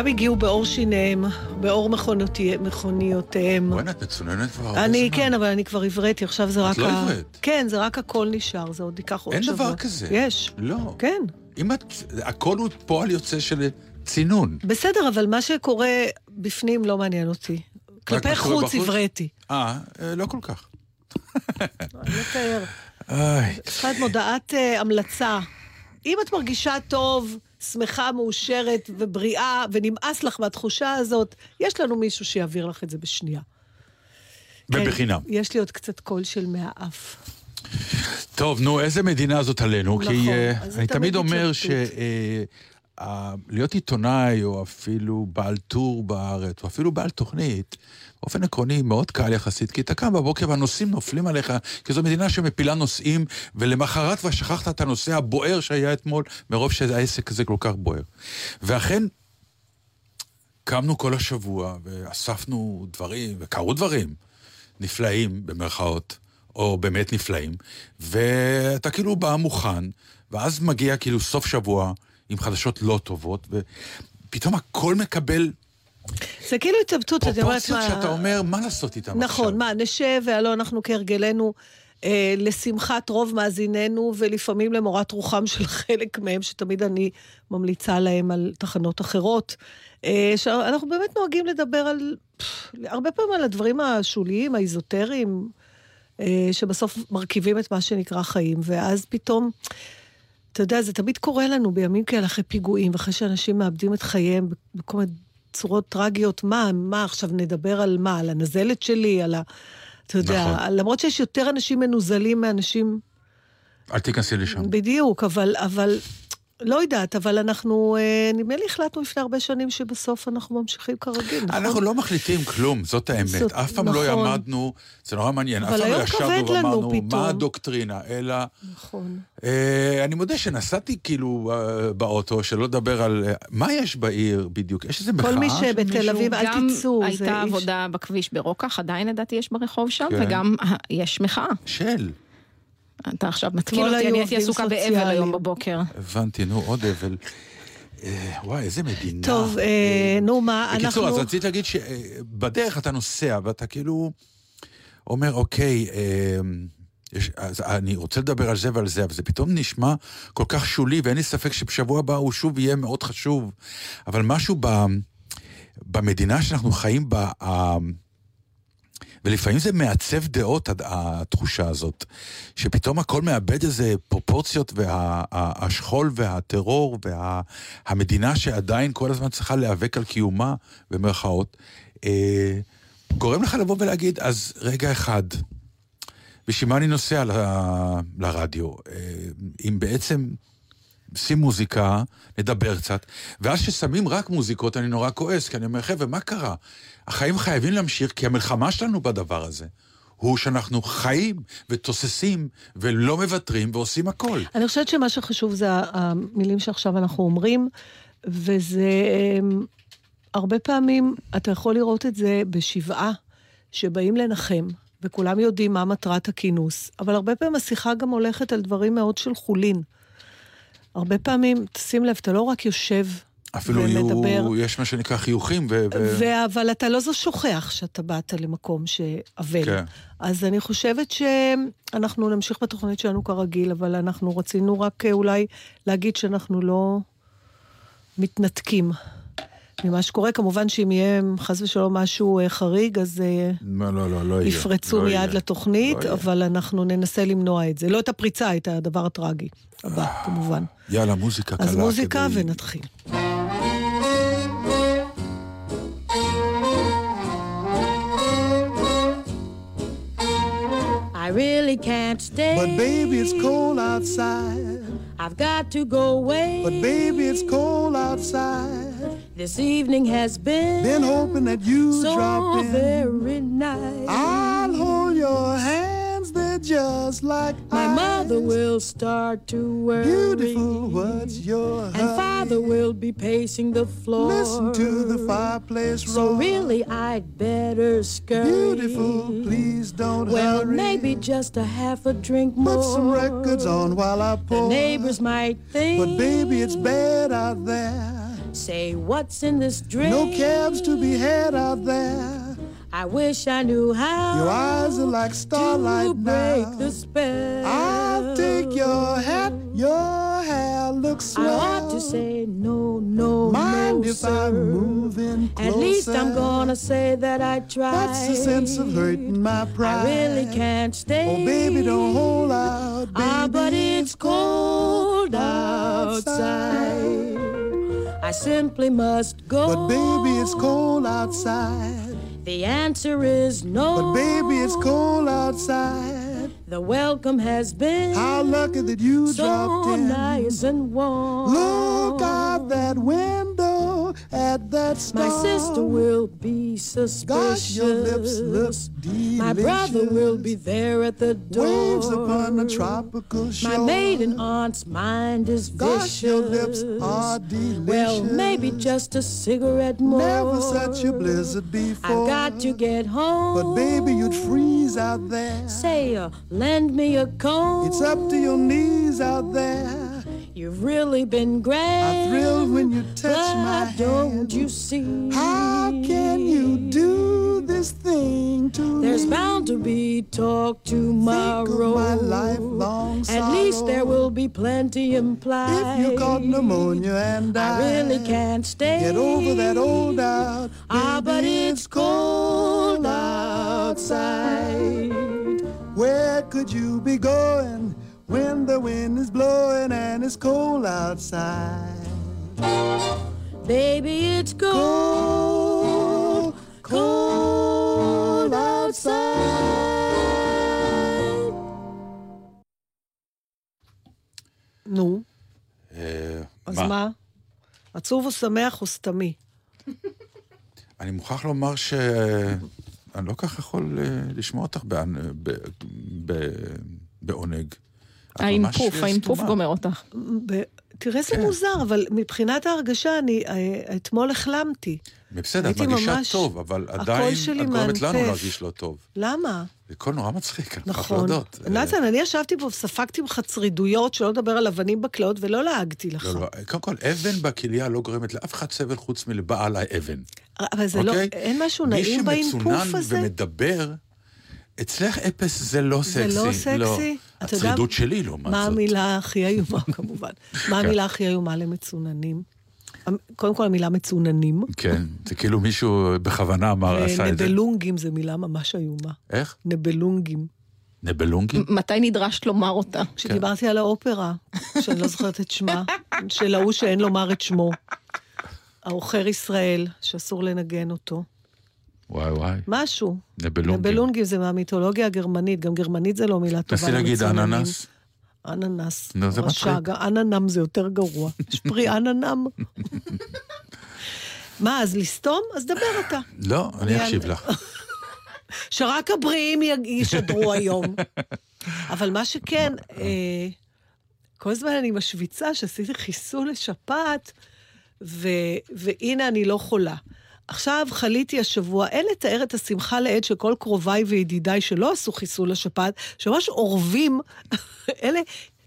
כולם הגיעו באור שיניהם, באור מכוניותיהם. בוא'נה, את מצוננת כבר הרבה אני, זמן. כן, אבל אני כבר הבראתי, עכשיו זה רק לא ה... הבראת. כן, זה רק הכל נשאר, זה עוד ייקח עוד אין שבוע. דבר כזה. יש. לא. כן. אם את... הכל הוא פועל יוצא של צינון. בסדר, אבל מה שקורה בפנים לא מעניין אותי. כלפי חוץ? הבראתי. אה, אה, לא כל כך. אני מתאר. איי. צריכה להיות מודעת אה, המלצה. אם את מרגישה טוב, שמחה, מאושרת ובריאה, ונמאס לך מהתחושה הזאת, יש לנו מישהו שיעביר לך את זה בשנייה. כן, ובחינם. יש לי עוד קצת קול של מהאף. טוב, נו, איזה מדינה זאת עלינו? נכון, כי אה, זה אני תמיד אומר התלבטות. שלהיות עיתונאי, או אפילו בעל טור בארץ, או אפילו בעל תוכנית, באופן עקרוני מאוד קל יחסית, כי אתה קם בבוקר והנושאים נופלים עליך, כי זו מדינה שמפילה נושאים, ולמחרת כבר שכחת את הנושא הבוער שהיה אתמול, מרוב שהעסק הזה כל כך בוער. ואכן, קמנו כל השבוע, ואספנו דברים, וקרו דברים נפלאים, במרכאות, או באמת נפלאים, ואתה כאילו בא מוכן, ואז מגיע כאילו סוף שבוע עם חדשות לא טובות, ופתאום הכל מקבל זה כאילו התלבטות, את אומרת פרופורציות מה... שאתה אומר, מה לעשות איתם עכשיו? נכון, מה, נשב, והלא אנחנו כהרגלנו, אה, לשמחת רוב מאזיננו, ולפעמים למורת רוחם של חלק מהם, שתמיד אני ממליצה להם על תחנות אחרות. אה, שאנחנו באמת נוהגים לדבר על, פff, הרבה פעמים על הדברים השוליים, האיזוטריים, אה, שבסוף מרכיבים את מה שנקרא חיים, ואז פתאום... אתה יודע, זה תמיד קורה לנו בימים כאלה אחרי פיגועים, ואחרי שאנשים מאבדים את חייהם בכל מיני צורות טרגיות. מה, מה עכשיו נדבר על מה? על הנזלת שלי? על ה... אתה יודע. נכון. למרות שיש יותר אנשים מנוזלים מאנשים... אל תיכנסי לשם. בדיוק, אבל, אבל לא יודעת, אבל אנחנו, אה, נדמה לי החלטנו לפני הרבה שנים שבסוף אנחנו ממשיכים כרגיל, נכון? אנחנו לא מחליטים כלום, זאת האמת. זאת- אף פעם לא נכון. למדנו, זה נורא מעניין, אף פעם לא היום ישבנו כבד לנו ואמרנו פתאום. מה הדוקטרינה, אלא... נכון. אה, אני מודה שנסעתי כאילו אה, באוטו, שלא לדבר על... אה, מה יש בעיר בדיוק? יש איזה מחאה? כל מי שבתל? אביב, אל גם תצאו. זה הייתה איש- עבודה בכביש ברוקח, עדיין לדעתי יש ברחוב שם, כן. וגם אה, יש מחאה. של. אתה עכשיו מתקיל אתמול אותי, אני הייתי עסוקה באבל. היום בבוקר. הבנתי, נו, עוד אבל. אה, וואי, איזה מדינה. טוב, אה, נו מה, בקיצור, אנחנו... אז רציתי להגיד שבדרך אתה נוסע ואתה כאילו אומר, אוקיי, אה, יש, אז אני רוצה לדבר על זה ועל זה, אבל זה פתאום נשמע כל כך שולי, ואין לי ספק שבשבוע הבא הוא שוב יהיה מאוד חשוב. אבל משהו ב, במדינה שאנחנו חיים בה, ולפעמים זה מעצב דעות, התחושה הזאת, שפתאום הכל מאבד איזה פרופורציות, והשכול והטרור והמדינה שעדיין כל הזמן צריכה להיאבק על קיומה, במרכאות, אה, גורם לך לבוא ולהגיד, אז רגע אחד, בשביל מה אני נוסע ל- לרדיו? אה, אם בעצם שים מוזיקה, נדבר קצת, ואז כששמים רק מוזיקות אני נורא כועס, כי אני אומר, חבר'ה, מה קרה? החיים חייבים להמשיך, כי המלחמה שלנו בדבר הזה, הוא שאנחנו חיים ותוססים ולא מוותרים ועושים הכל. אני חושבת שמה שחשוב זה המילים שעכשיו אנחנו אומרים, וזה... אמ, הרבה פעמים אתה יכול לראות את זה בשבעה שבאים לנחם, וכולם יודעים מה מטרת הכינוס, אבל הרבה פעמים השיחה גם הולכת על דברים מאוד של חולין. הרבה פעמים, תשים לב, אתה לא רק יושב אפילו ומדבר. יהיו, יש מה שנקרא חיוכים, ו... ו... ו... אבל אתה לא זו שוכח שאתה באת למקום שאבל. כן. אז אני חושבת שאנחנו נמשיך בתוכנית שלנו כרגיל, אבל אנחנו רצינו רק אה, אולי להגיד שאנחנו לא מתנתקים ממה שקורה. כמובן שאם יהיה חס ושלום משהו אה, חריג, אז אה, לא, לא, לא, לא יהיה. יפרצו לא מיד יהיה. לתוכנית, לא יהיה. אבל אנחנו ננסה למנוע את זה. לא את הפריצה, את הדבר הטרגי הבא, כמובן. יאללה, מוזיקה קלה. אז מוזיקה כדי- ונתחיל. Really can't stay. But baby, it's cold outside. I've got to go away. But baby, it's cold outside. this evening has been, Been hoping that you so drop in. very nice. I'll hold your they're just like My ice. mother will start to worry. Beautiful, what's your and hurry? father will be pacing the floor. Listen to the fireplace roar. So really, I'd better scurry. Beautiful, please don't Well, hurry. maybe just a half a drink more. Put some records on while I The neighbors might think. But baby, it's bad out there. Say what's in this drink? No cabs to be had out there. I wish I knew how. Your eyes are like starlight to break now. the spell. I'll take your hat, your hair looks I ought to say no, no, Mind no, if sir. I'm moving closer? At least I'm gonna say that I tried. That's the sense of hurting my pride. I really can't stay. Oh, baby, don't hold out, baby. Ah, but it's cold outside. I simply must go. But baby, it's cold outside. The answer is no. But baby, it's cold outside. The welcome has been How lucky that you so dropped in. nice and warm. Look out that window at that star. My sister will be suspicious. Gosh, your lips look delicious. My brother will be there at the door. Waves upon a tropical shore. My maiden aunt's mind is vicious. Gosh, your lips are delicious. Well, maybe just a cigarette more. Never such a blizzard before. I've got to get home. But baby, you'd freeze out there. Say, uh, lend me a comb. It's up to your knees out there. You've really been great. I thrill when you touch my don't hand. you see? How can you do this thing to There's me? bound to be talk tomorrow. Think of my lifelong sorrow. At least there will be plenty implied. If you caught pneumonia and I I really can't stay. Get over that old doubt. Ah, but it's cold outside. Where could you be going when the wind is blowing and it's cold outside? Baby, it's cold, cold outside. נו, אה, אז מה? עצוב או שמח או סתמי? אני מוכרח לומר שאני לא כך יכול אה, לשמוע אותך בעונג. האינפוף, האינפוף. גומר אותך. ב- תראה, זה כן. מוזר, אבל מבחינת ההרגשה, אני אה, אתמול החלמתי. בסדר, את מרגישה ממש- טוב, אבל עדיין את גורמת לנו. להרגיש לא טוב. למה? זה קול נורא מצחיק, אני מוכרח נכון. להודות. אה, נתן, אני ישבתי פה וספגתי ממך צרידויות, שלא לדבר על אבנים בכליות, ולא לעגתי לך. לא, לא, קודם כל, אבן בכליה לא גורמת לאף אחד סבל חוץ מלבעל האבן. אבל זה לא, אוקיי? אין משהו נעים מי באינפוף שמצונן הזה? ומדבר, אצלך אפס זה לא זה סקסי. לא סקסי? אתה יודע הצרידות שלי לעומת זאת. מה המילה הכי איומה, כמובן? מה כן. המילה הכי איומה למצוננים? קודם כל המילה מצוננים. כן, זה כאילו מישהו בכוונה אמר, עשה את זה. נבלונגים זה מילה ממש איומה. איך? נבלונגים. נבלונגים? מתי נדרשת לומר אותה? כשדיברתי על האופרה, שאני לא זוכרת את שמה, של ההוא שאין לומר את שמו. העוכר ישראל, שאסור לנגן אותו. וואי וואי. משהו. נבלונגים. נבלונגים זה מהמיתולוגיה הגרמנית, גם גרמנית זה לא מילה טובה תנסי להגיד. אננס. אננס. נו, זה מצחיק. אננם זה יותר גרוע. יש פרי אננם. מה, אז לסתום? אז דבר אתה. לא, אני אקשיב לך. שרק הבריאים ישדרו היום. אבל מה שכן, אה, כל הזמן אני משוויצה שעשיתי חיסון לשפעת, ו, והנה אני לא חולה. עכשיו חליתי השבוע, אין לתאר את השמחה לאיד של כל קרוביי וידידיי שלא עשו חיסון לשפעת, שממש אורבים, אלה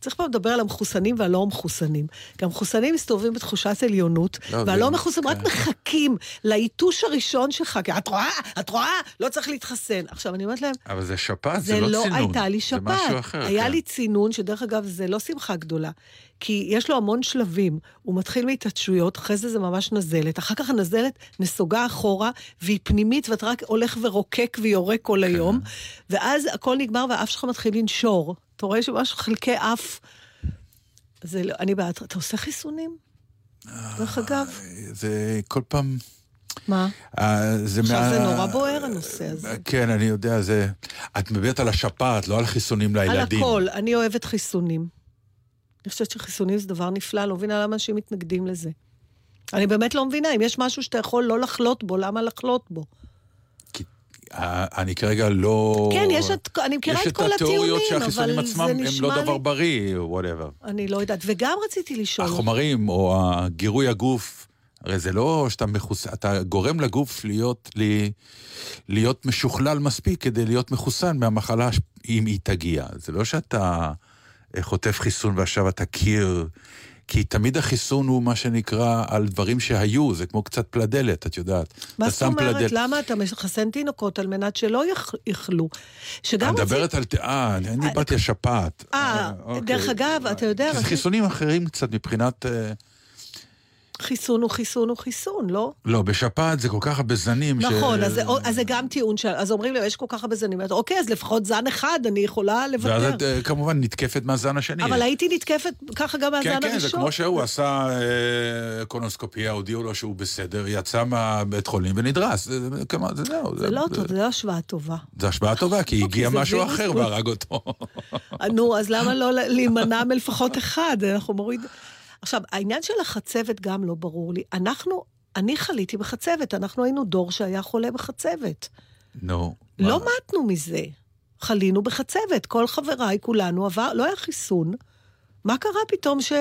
צריך פעם לדבר על המחוסנים והלא מחוסנים. כי המחוסנים מסתובבים בתחושת עליונות, לא, והלא זה- מחוסנים רק כן. מחכים לאיתוש הראשון שלך, כי את רואה, את רואה, לא צריך להתחסן. עכשיו, אני אומרת להם, אבל זה שפעת, זה זה לא לא צינון. הייתה לי זה שפעת. משהו אחר. היה כן. לי צינון, שדרך אגב, זה לא שמחה גדולה. כי יש לו המון שלבים. הוא מתחיל מהתעטשויות, אחרי זה זה ממש נזלת, אחר כך הנזלת נסוגה אחורה, והיא פנימית, ואתה רק הולך ורוקק ויורק כל כן. היום, ואז הכל נגמר והאף שלך מתחיל לנשור. אתה רואה שממש חלקי אף... זה לא, אני בעד, אתה עושה חיסונים? דרך אגב, זה כל פעם... מה? אה, זה עכשיו זה נורא בוער הנושא הזה. כן, אני יודע, זה... את מדברת על השפעת, לא על חיסונים על לילדים. הכל, אני אוהבת חיסונים. אני חושבת שחיסונים זה דבר נפלא, לא מבינה למה אנשים מתנגדים לזה. אני באמת לא מבינה, אם יש משהו שאתה יכול לא לחלות בו, למה לחלות בו? אני כרגע לא... כן, יש את, אני מכירה את כל יש את התיאוריות הטיעונים, שהחיסונים אבל עצמם זה הם לא נשמע דבר לי... בריא, וואטאבר. אני לא יודעת. וגם רציתי לשאול, החומרים או הגירוי הגוף, הרי זה לא שאתה מחוסן, אתה גורם לגוף להיות, לי, להיות משוכלל מספיק כדי להיות מחוסן מהמחלה אם היא תגיע. זה לא שאתה חוטף חיסון ועכשיו אתה קיר, כי תמיד החיסון הוא מה שנקרא על דברים שהיו, זה כמו קצת פלדלת, את יודעת. מה זאת אומרת? פלדלת- למה אתה מחסן תינוקות על מנת שלא יח- יאכלו? שגם את. מדברת על... אה, אני דיברתי על שפעת. אה, אוקיי. דרך אגב, אתה יודע, זה חיסונים אחרים קצת מבחינת... אה, חיסון הוא חיסון הוא חיסון, לא? לא, בשפעת זה כל כך הרבה זנים ש... נכון, אז זה- אז זה גם טיעון, ש- אז אומרים לי, יש כל כך הרבה זנים. אז אוקיי, אז לפחות זן אחד, אני יכולה ואז לוותר. את אה, כמובן נתקפת מהזן השני. אבל הייתי נתקפת ככה גם מהזן כן, הראשון. כן, זה כמו שהוא עשה אה, קולונוסקופיה, הודיעו לו שהוא בסדר, יצא מהבית חולים ונדרס. זה- זה- כמה- זה זהו. זה לא טוב, זה לא השוואה טובה. זו השוואה טובה, כי הגיע זה משהו אחר והרג אותו. נו, אז למה לא להימנע מלפחות אחד? אנחנו מוריד... עכשיו, העניין של החצבת גם לא ברור לי. אנחנו, אני חליתי בחצבת, אנחנו היינו דור שהיה חולה בחצבת. נו. לא מה? מתנו מזה. חלינו בחצבת, כל חבריי, כולנו עבר, לא היה חיסון. מה קרה פתאום ש...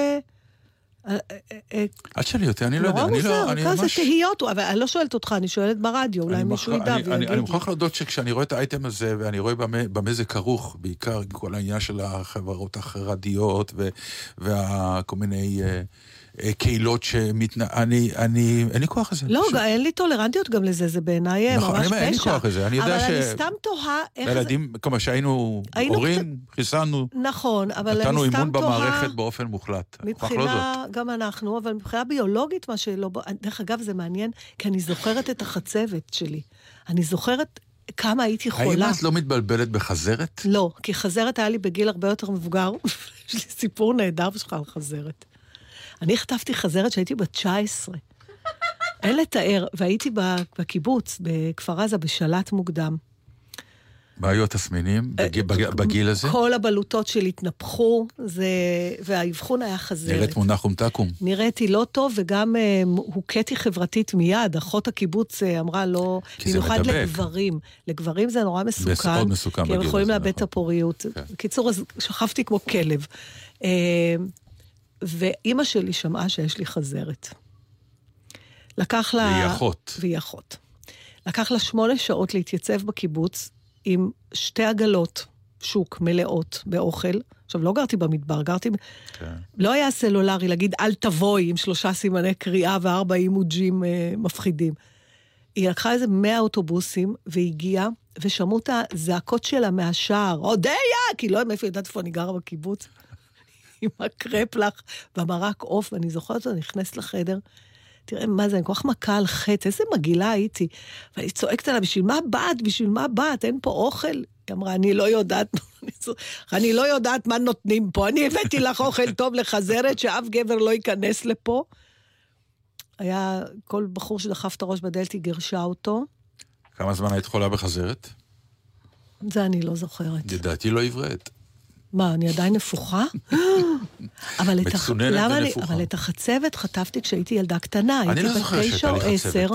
אה, אה, אה, אל תשאלי אותי, אני לא יודע. נורא אני מוזר, לא, אני כזה ממש... תהיות, אבל אני לא שואלת אותך, אני שואלת ברדיו, אולי אני מישהו ידע אני- אני- ויגיד אני לי. מוכרח להודות שכשאני רואה את האייטם הזה, ואני רואה במה זה כרוך, בעיקר כל העניין של החברות החרדיות, וכל מיני קהילות שמתנ... אני, אני, אין לי כוח לזה. לא, פשוט. גם אין לי טולרנטיות גם לזה, זה בעיניי אה, נכון, ממש אני אומר, אין לי פשע. כוח לזה, אני יודע אבל ש- אני סתם תוהה איך זה... ילדים, כלומר שהיינו היינו הורים, חיסנו, נכון, אבל נתנו אני סתם אימון תוהה... במערכת באופן מוחלט. מבחינה, גם אנחנו, אבל מבחינה ביולוגית, מה שלא... דרך אגב, זה מעניין, כי אני זוכרת את החצבת שלי. אני זוכרת כמה הייתי חולה. האם את לא מתבלבלת בחזרת? לא, כי חזרת היה לי בגיל הרבה יותר מבוגר. יש לי סיפור נהדר שלך על חזרת. אני חטפתי חזרת כשהייתי בת 19. אין לתאר, והייתי בקיבוץ, בכפר עזה, בשלט מוקדם. מה היו התסמינים אה, בג- בגיל הזה? כל הבלוטות שלי התנפחו, זה... והאבחון היה חזרת. נראית מונחום תקום. נראיתי לא טוב, וגם אה, הוכיתי חברתית מיד. אחות הקיבוץ אה, אמרה לא... כי זה במיוחד מדבק. לגברים. לגברים זה נורא מסוכן. מאוד מסוכן כי הם בגיל יכולים הזה, לאבד את נכון. הפוריות. כן. בקיצור, אז שכבתי כמו כלב. ואימא שלי שמעה שיש לי חזרת. לקח לה... והיא אחות. והיא אחות. לקח לה שמונה שעות להתייצב בקיבוץ עם שתי עגלות שוק מלאות באוכל. עכשיו, לא גרתי במדבר, גרתי... כן. לא היה סלולרי להגיד, אל תבואי עם שלושה סימני קריאה וארבע אימוג'ים אה, מפחידים. היא לקחה איזה מאה אוטובוסים והגיעה, ושמעו את הזעקות שלה מהשער, אודיה! כי לא יודעת מאיפה ידעת איפה אני גרה בקיבוץ. עם הקרפלח והמרק עוף, ואני זוכרת אותה נכנסת לחדר. תראה, מה זה, אני כל כך מכה על חטא, איזה מגעילה הייתי. ואני צועקת עליה, בשביל מה באת? בשביל מה באת? אין פה אוכל? היא אמרה, אני לא יודעת, אני לא יודעת מה נותנים פה. אני הבאתי לך אוכל טוב לחזרת, שאף גבר לא ייכנס לפה. היה, כל בחור שדחף את הראש בדלת, היא גירשה אותו. כמה זמן היית חולה בחזרת? זה אני לא זוכרת. לדעתי לא עברית. מה, אני עדיין נפוחה? אבל את, הח... למה אני... אבל את החצבת חטפתי כשהייתי ילדה קטנה. אני הייתי לא בת תשע או עשר.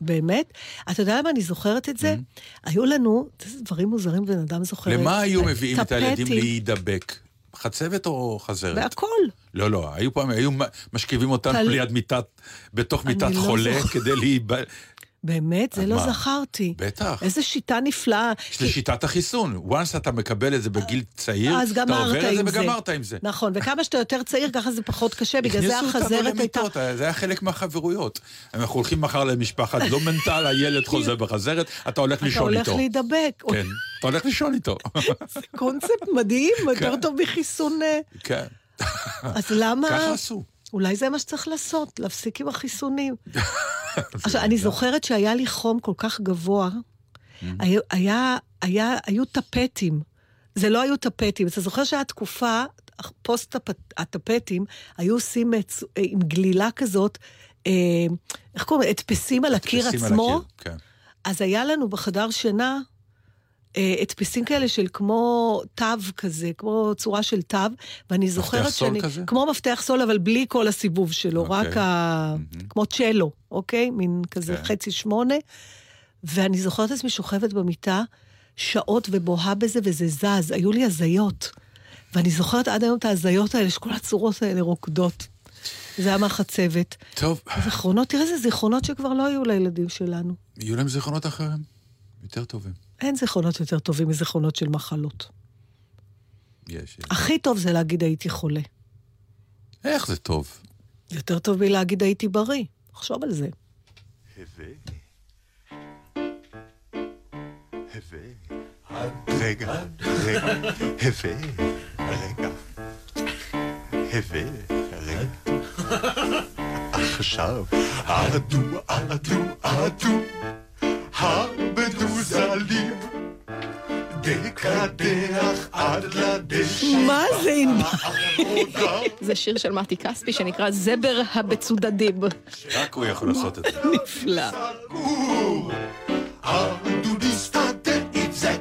באמת? אתה יודע למה אני זוכרת את זה? היו לנו, דברים מוזרים בן אדם זוכר. למה היו מביאים את הילדים להידבק? חצבת או חזרת? בהכל. לא, לא, היו פעם, היו משכיבים אותנו טל- ליד מיטת, בתוך מיטת לא חולה. כדי. באמת? זה לא מה? זכרתי. בטח. איזה שיטה נפלאה. זה שיטת החיסון. once אתה מקבל את זה בגיל צעיר, אז אתה עובר את זה זה. וגמרת עם זה. נכון, וכמה שאתה יותר צעיר, ככה זה פחות קשה, בגלל זה החזרת הייתה... זה היה חלק מהחברויות. אנחנו הולכים מחר למשפחת בלומנטל, הילד חוזר בחזרת, אתה הולך אתה לישון הולך איתו. להידבק. כן, אתה הולך לישון איתו. קונספט מדהים, יותר כן. טוב מחיסון... אה, כן, אז למה... ככה עשו. אולי זה מה שצריך לעשות, להפסיק עם החיסונים. עכשיו, אני זוכרת שהיה לי חום כל כך גבוה, היה, היה, היה, היו טפטים. זה לא היו טפטים. אתה זוכר שהיה תקופה, פוסט הטפטים, היו עושים את- עם גלילה כזאת, אה, איך קוראים? הדפסים על הקיר הדפסים על עצמו. הקיר, כן. אז היה לנו בחדר שינה אה, הדפסים כאלה של כמו תו כזה, כמו צורה של תו, ואני זוכרת סול שאני... כזה? כמו מפתח סול, אבל בלי כל הסיבוב שלו, אוקיי. רק ה... כמו צ'לו, אוקיי? מין כזה כן. חצי שמונה. ואני זוכרת את עצמי שוכבת במיטה שעות ובוהה בזה, וזה זז, היו לי הזיות. ואני זוכרת עד היום את ההזיות האלה, שכל הצורות האלה רוקדות. זה היה מהחצבת. טוב, זיכרונות, תראה איזה זיכרונות שכבר לא היו לילדים שלנו. יהיו להם זיכרונות אחרים, יותר טובים. אין זיכרונות יותר טובים מזיכרונות של מחלות. יש. יש. הכי טוב זה להגיד הייתי חולה. איך זה טוב? יותר טוב מלהגיד הייתי בריא. חשוב על זה. רגע, רגע, הווה, רגע, הווה, רגע. עכשיו, אדו, אדו, אדו, הבדוזלים, דקדח עד לדשא. מה זה ענבל? זה שיר של מתי כספי שנקרא זבר הבצודדים. רק הוא יכול לעשות את זה. נפלא. זה.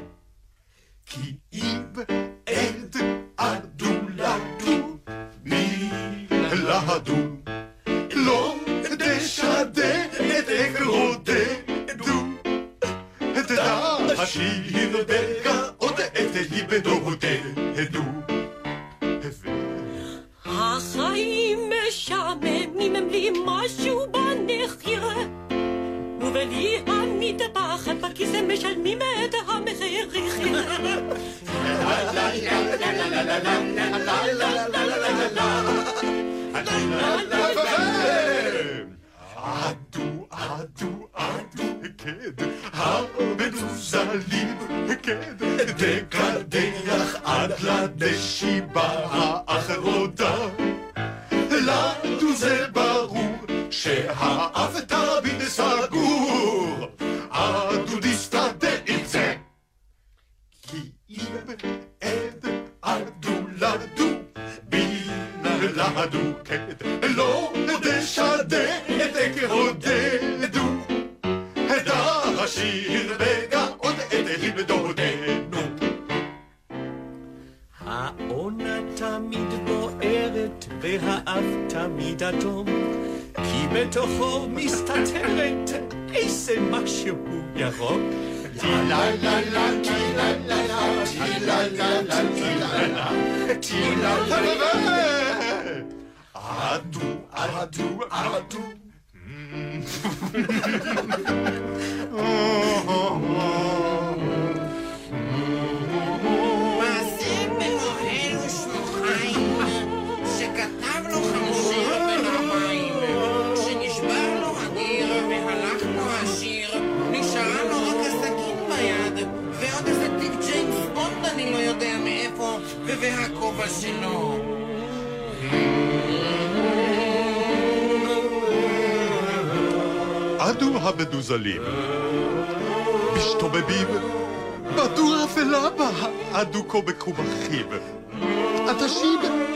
כי אם תשאיר בגאות את ליבדודדו. החיים משעממים הם לי משהו בנחיר ולי המטפחת בכיסא משלמים את המחיר אדו,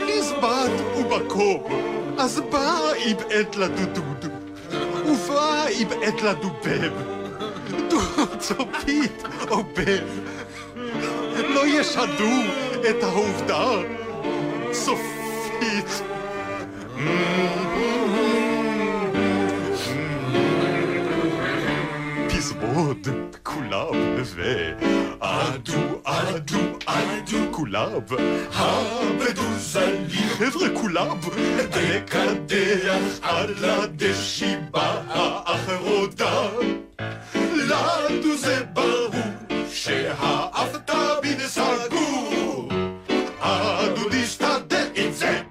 בלי זמן ומקום, אז בא עת לדודוד, ובא עת לדובב. דו-צופית או בן, לא ישדו את העובדה סופית. פזמון כולם ואדו אדו עדו כולב, הבדוזלי, חבר'ה כולב, לקדח על הדשיבה האחרונה. לנו זה ברור שהאף תמיד סגור, עדו נסתדר עם זה.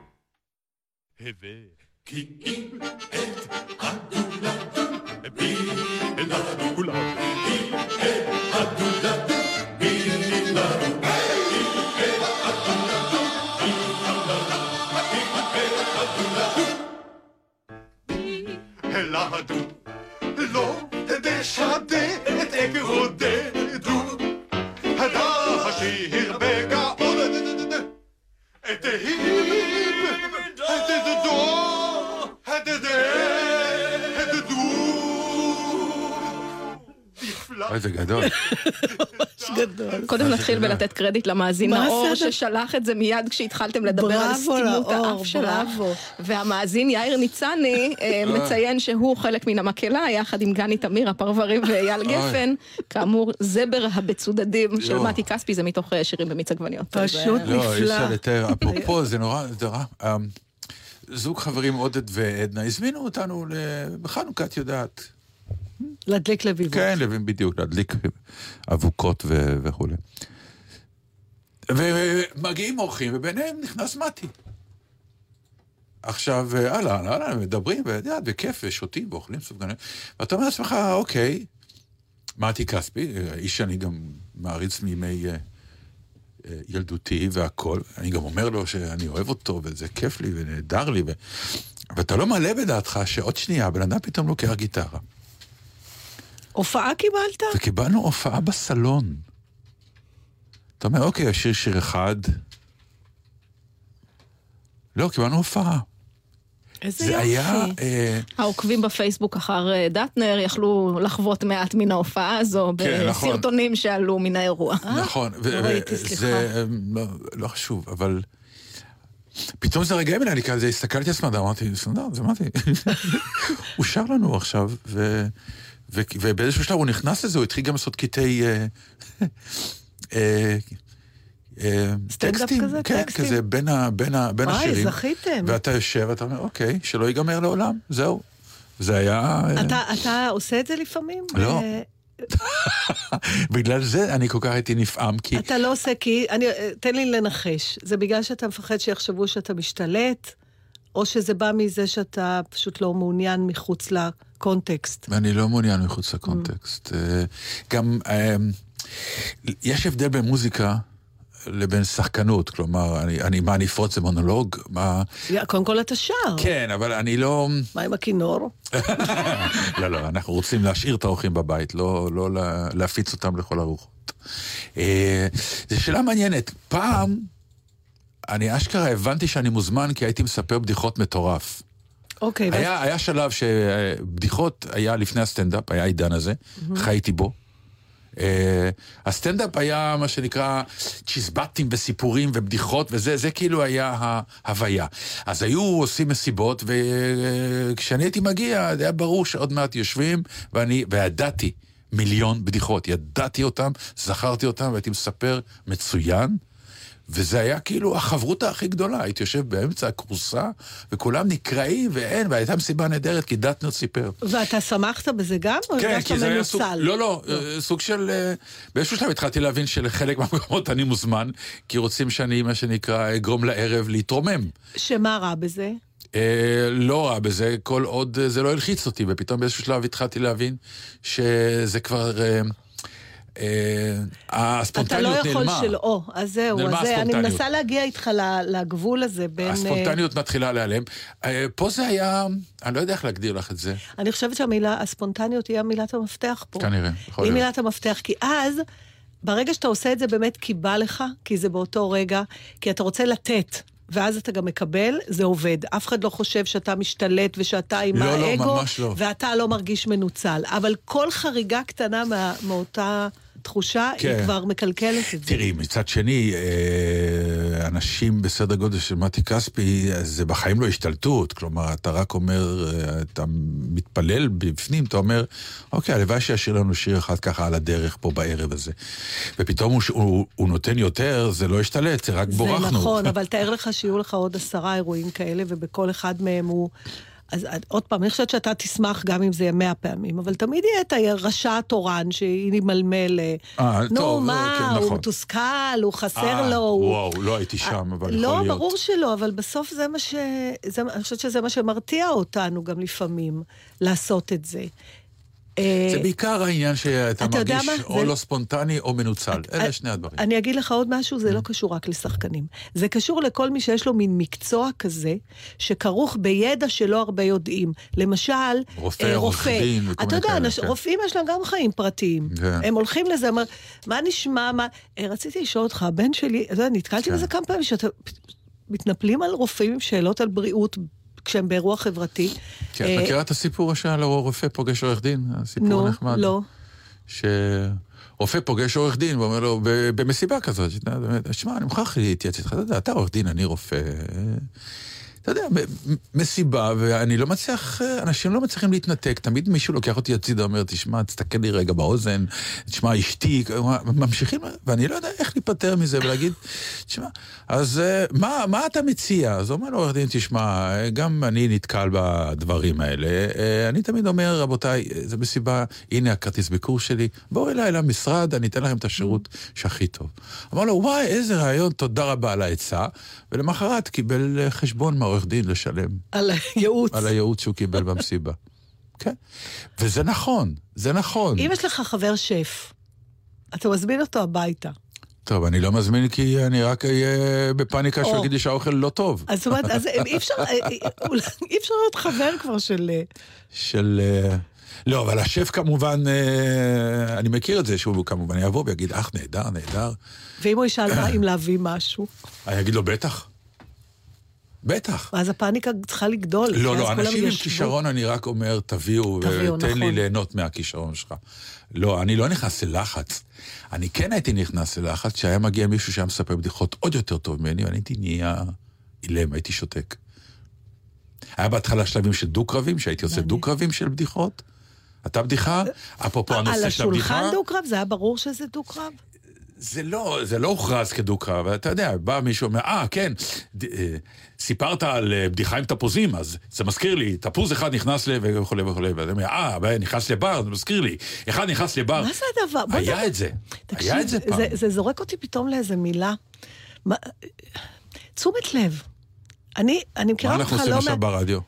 כי אם את עדו לדו, בי לנו כולם, אם את עדו לדו, בי לנו, אלעדו, לא תשדה את אגרודדו, הדה השיר בגאון, את נפלא. אוי, זה גדול. גדול. קודם נתחיל בלתת קרדיט למאזין הסדר? ששלח את זה מיד כשהתחלתם לדבר על סתימות האף שלה. והמאזין יאיר ניצני אה, מציין שהוא חלק מן המקהלה, יחד עם גני תמיר, הפרברים ואייל גפן. כאמור, זבר הבצודדים של לא. מתי כספי, זה מתוך אה, שירים במיץ עגבניות. פשוט אה, לא, אי נפלא. אפשר לתאר. אפרופו, זה נורא, זה נורא... אמ, זוג חברים עודד ועדנה הזמינו אותנו בחנוכה, את יודעת. להדליק לביבות. כן, לבין בדיוק, להדליק אבוקות ו- וכולי. ומגיעים אורחים, וביניהם נכנס מתי. עכשיו, אהלן, אהלן, מדברים, ואת בכיף, ושותים ואוכלים סופגניות. ואתה אומר לעצמך, אוקיי, מתי כספי, איש שאני גם מעריץ מימי אה, אה, ילדותי והכול, אני גם אומר לו שאני אוהב אותו, וזה כיף לי ונהדר לי, ו... ואתה לא מעלה בדעתך שעוד שנייה הבן אדם פתאום לוקח גיטרה. הופעה קיבלת? וקיבלנו הופעה בסלון. אתה אומר, אוקיי, השיר שיר אחד. לא, קיבלנו הופעה. איזה זה היה... יופי. אה, העוקבים בפייסבוק אחר אה, דטנר יכלו לחוות מעט מן ההופעה הזו, כן, נכון. בסרטונים שעלו מן האירוע. נכון. ו- לא ראיתי, זה, סליחה. אה, לא, לא חשוב, אבל... פתאום זה רגעים אליי, אני כזה הסתכלתי על סמדר, אמרתי, סמדר, זה אמרתי. הוא שר לנו עכשיו, ו... ו... ובאיזשהו שלב הוא נכנס לזה, הוא התחיל גם לעשות קטעי... אה, אה, אה, סטנדאפ טקסטים, כזה? כן, טקסטים? כזה בין, ה, בין, ה, בין וואי, השירים. זכיתם. ואתה יושב, ואתה אומר, אוקיי, שלא ייגמר לעולם, זהו. זה היה... אתה, אתה עושה את זה לפעמים? לא. בגלל זה אני כל כך הייתי נפעם, כי... אתה לא עושה כי... אני, תן לי לנחש. זה בגלל שאתה מפחד שיחשבו שאתה משתלט, או שזה בא מזה שאתה פשוט לא מעוניין מחוץ לקונטקסט? ואני לא מעוניין מחוץ לקונטקסט. אה, גם, אה, יש הבדל בין מוזיקה לבין שחקנות, כלומר, אני, אני מה, אני אפרוץ זה מונולוג? מה... קודם כל אתה שר. כן, אבל אני לא... מה עם הכינור? לא, לא, אנחנו רוצים להשאיר את האורחים בבית, לא, לא לה- להפיץ אותם לכל הרוחות. אה, זו שאלה מעניינת. פעם, אני אשכרה הבנתי שאני מוזמן כי הייתי מספר בדיחות מטורף. אוקיי, ואז- היה, היה שלב שבדיחות היה לפני הסטנדאפ, היה העידן הזה, חייתי בו. Uh, הסטנדאפ היה מה שנקרא צ'יזבטים וסיפורים ובדיחות וזה, זה כאילו היה ההוויה. אז היו עושים מסיבות, וכשאני הייתי מגיע, היה ברור שעוד מעט יושבים, ואני, וידעתי מיליון בדיחות, ידעתי אותם, זכרתי אותם, והייתי מספר מצוין. וזה היה כאילו החברותא הכי גדולה, הייתי יושב באמצע הכורסה, וכולם נקראים, ואין, והייתה מסיבה נהדרת, כי דטנר סיפר. ואתה שמחת בזה גם? או כן, כי זה היה סוג... מנוצל? לא, לא, אה, סוג של... אה, באיזשהו שלב התחלתי להבין שלחלק מהמקומות אני מוזמן, כי רוצים שאני, מה שנקרא, אגרום לערב להתרומם. שמה רע בזה? אה, לא רע בזה, כל עוד זה לא הלחיץ אותי, ופתאום באיזשהו שלב התחלתי להבין שזה כבר... אה, אה, אתה לא הספונטניות יכול נעלמה. שלא, אז זהו, נעלמה אז זה, אני הספונטניות. מנסה להגיע איתך לגבול הזה בין... אה, הספונטניות מתחילה להיעלם. אה, פה זה היה, אני לא יודע איך להגדיר לך את זה. אני חושבת שהמילה, הספונטניות היא המילת המפתח פה. כנראה, יכול היא להיות. מילת המפתח, כי אז, ברגע שאתה עושה את זה באמת כי בא לך, כי זה באותו רגע, כי אתה רוצה לתת. ואז אתה גם מקבל, זה עובד. אף אחד לא חושב שאתה משתלט ושאתה עם לא, לא, האגו, ממש לא. ואתה לא מרגיש מנוצל. אבל כל חריגה קטנה מה, מאותה התחושה, כן. היא כבר מקלקלת את זה. תראי, מצד שני, אה, אנשים בסדר גודל של מתי כספי, זה בחיים לא השתלטות. כלומר, אתה רק אומר, אה, אתה מתפלל בפנים, אתה אומר, אוקיי, הלוואי שישאיר לנו שיר אחד ככה על הדרך פה בערב הזה. ופתאום הוא, הוא, הוא נותן יותר, זה לא השתלט, זה רק בורחנו. זה נכון, אבל תאר לך שיהיו לך עוד עשרה אירועים כאלה, ובכל אחד מהם הוא... אז אה, עוד פעם, אני חושבת שאתה תשמח גם אם זה יהיה מאה פעמים, אבל תמיד יהיה את הרשע התורן שימלמל, אה, אה, נו, טוב, מה, כן, הוא נכון. מתוסכל, הוא חסר אה, לו, הוא... וואו, לא הייתי שם, אבל יכול לא, להיות. ברור שלא, אבל בסוף זה מה ש... זה... אני חושבת שזה מה שמרתיע אותנו גם לפעמים, לעשות את זה. אה, זה בעיקר העניין שאתה אתה יודע מרגיש? או לא ספונטני או מנוצל. אלה שני הדברים. אני אגיד לך עוד משהו, Mm. זה לא קשור רק לשחקנים. זה קשור לכל מי שיש לו מין מקצוע כזה, שכרוך בידע שלא הרבה יודעים. למשל, רופא, אה, עורך דין וכל אתה מיני יודע, כאלה, אנש- כן. רופאים יש להם גם חיים פרטיים. כן. הם הולכים לזה, אומר, מה נשמע, מה... אה, רציתי לשאול אותך, הבן שלי, אתה יודע, נתקלתי כן. בזה כמה פעמים, שאתה... מתנפלים על רופאים עם שאלות על בריאות כשהם באירוע חברתי. כן, אה, את מכירה את הסיפור שעל רופא פוגש עורך דין? הסיפור נו, הנחמד. לא. שרופא פוגש עורך דין ואומר לו, במסיבה כזאת, שמע, אני מוכרח להתייעץ איתך, אתה עורך דין, אני רופא. אתה יודע, מסיבה, ואני לא מצליח, אנשים לא מצליחים להתנתק, תמיד מישהו לוקח אותי הצידה, אומר, תשמע, תסתכל לי רגע באוזן, תשמע, אשתי, ממשיכים, ואני לא יודע איך להיפטר מזה ולהגיד, תשמע, אז אה, מה, מה אתה מציע? אז אומר לו עורך דין, תשמע, גם אני נתקל בדברים האלה, אה, אני תמיד אומר, רבותיי, זה מסיבה, הנה הכרטיס ביקור שלי, בואו אליי למשרד, אני אתן לכם את השירות שהכי טוב. אמר לו, וואי, איזה רעיון, תודה רבה על העצה, ולמחרת קיבל אה, חשבון מהעורך דין לשלם. על הייעוץ. על הייעוץ שהוא קיבל במסיבה. כן. וזה נכון, זה נכון. אם יש לך חבר שף, אתה מזמין אותו הביתה. טוב, אני לא מזמין כי אני רק אהיה בפאניקה שהוא. יגיד לי שהאוכל לא טוב. אז זאת אומרת, אז אי אפשר, אולי- אי אפשר להיות חבר כבר של... אה, של... אה, לא, אבל השף כמובן, אה, אני מכיר את זה, שהוא כמובן יבוא ויגיד, אך, נהדר, נהדר. ואם הוא ישאל מה אם להביא משהו, אני אגיד לו, בטח. בטח. אז הפאניקה צריכה לגדול. לא, לא, אנשים עם. כישרון, אני רק אומר, תביאו, תביאו, ותן לי נכון. ליהנות מהכישרון שלך. לא, אני לא נכנס ללחץ. אני כן הייתי נכנס ללחץ שהיה מגיע מישהו שהיה מספר בדיחות עוד יותר טוב ממני, ואני הייתי נהיה אילם, הייתי שותק. היה בהתחלה שלבים של דו-קרבים, שהייתי עושה דו-קרבים של בדיחות. אתה בדיחה, אפרופו על הנושא של הבדיחה. השולחן דו-קרב? זה היה ברור שזה דו-קרב? זה לא, זה לא הוכרז כדו-קרב, אבל אתה יודע, בא מישהו ואומר, אה, כן, ד, אה, סיפרת על אה, בדיחה עם תפוזים, אז זה מזכיר לי, תפוז אחד נכנס ל... וכולי וכולי, ואתה אומר, אה, נכנס לבר, זה מזכיר לי, אחד נכנס לבר. מה זה הדבר? היה את זה, תקשיב, היה את זה פעם. זה, זה זורק אותי פתאום לאיזה מילה. מה- תשומת לב. אני, אני מכירה מה אותך אנחנו לא עושים מעט... עכשיו ברדיו?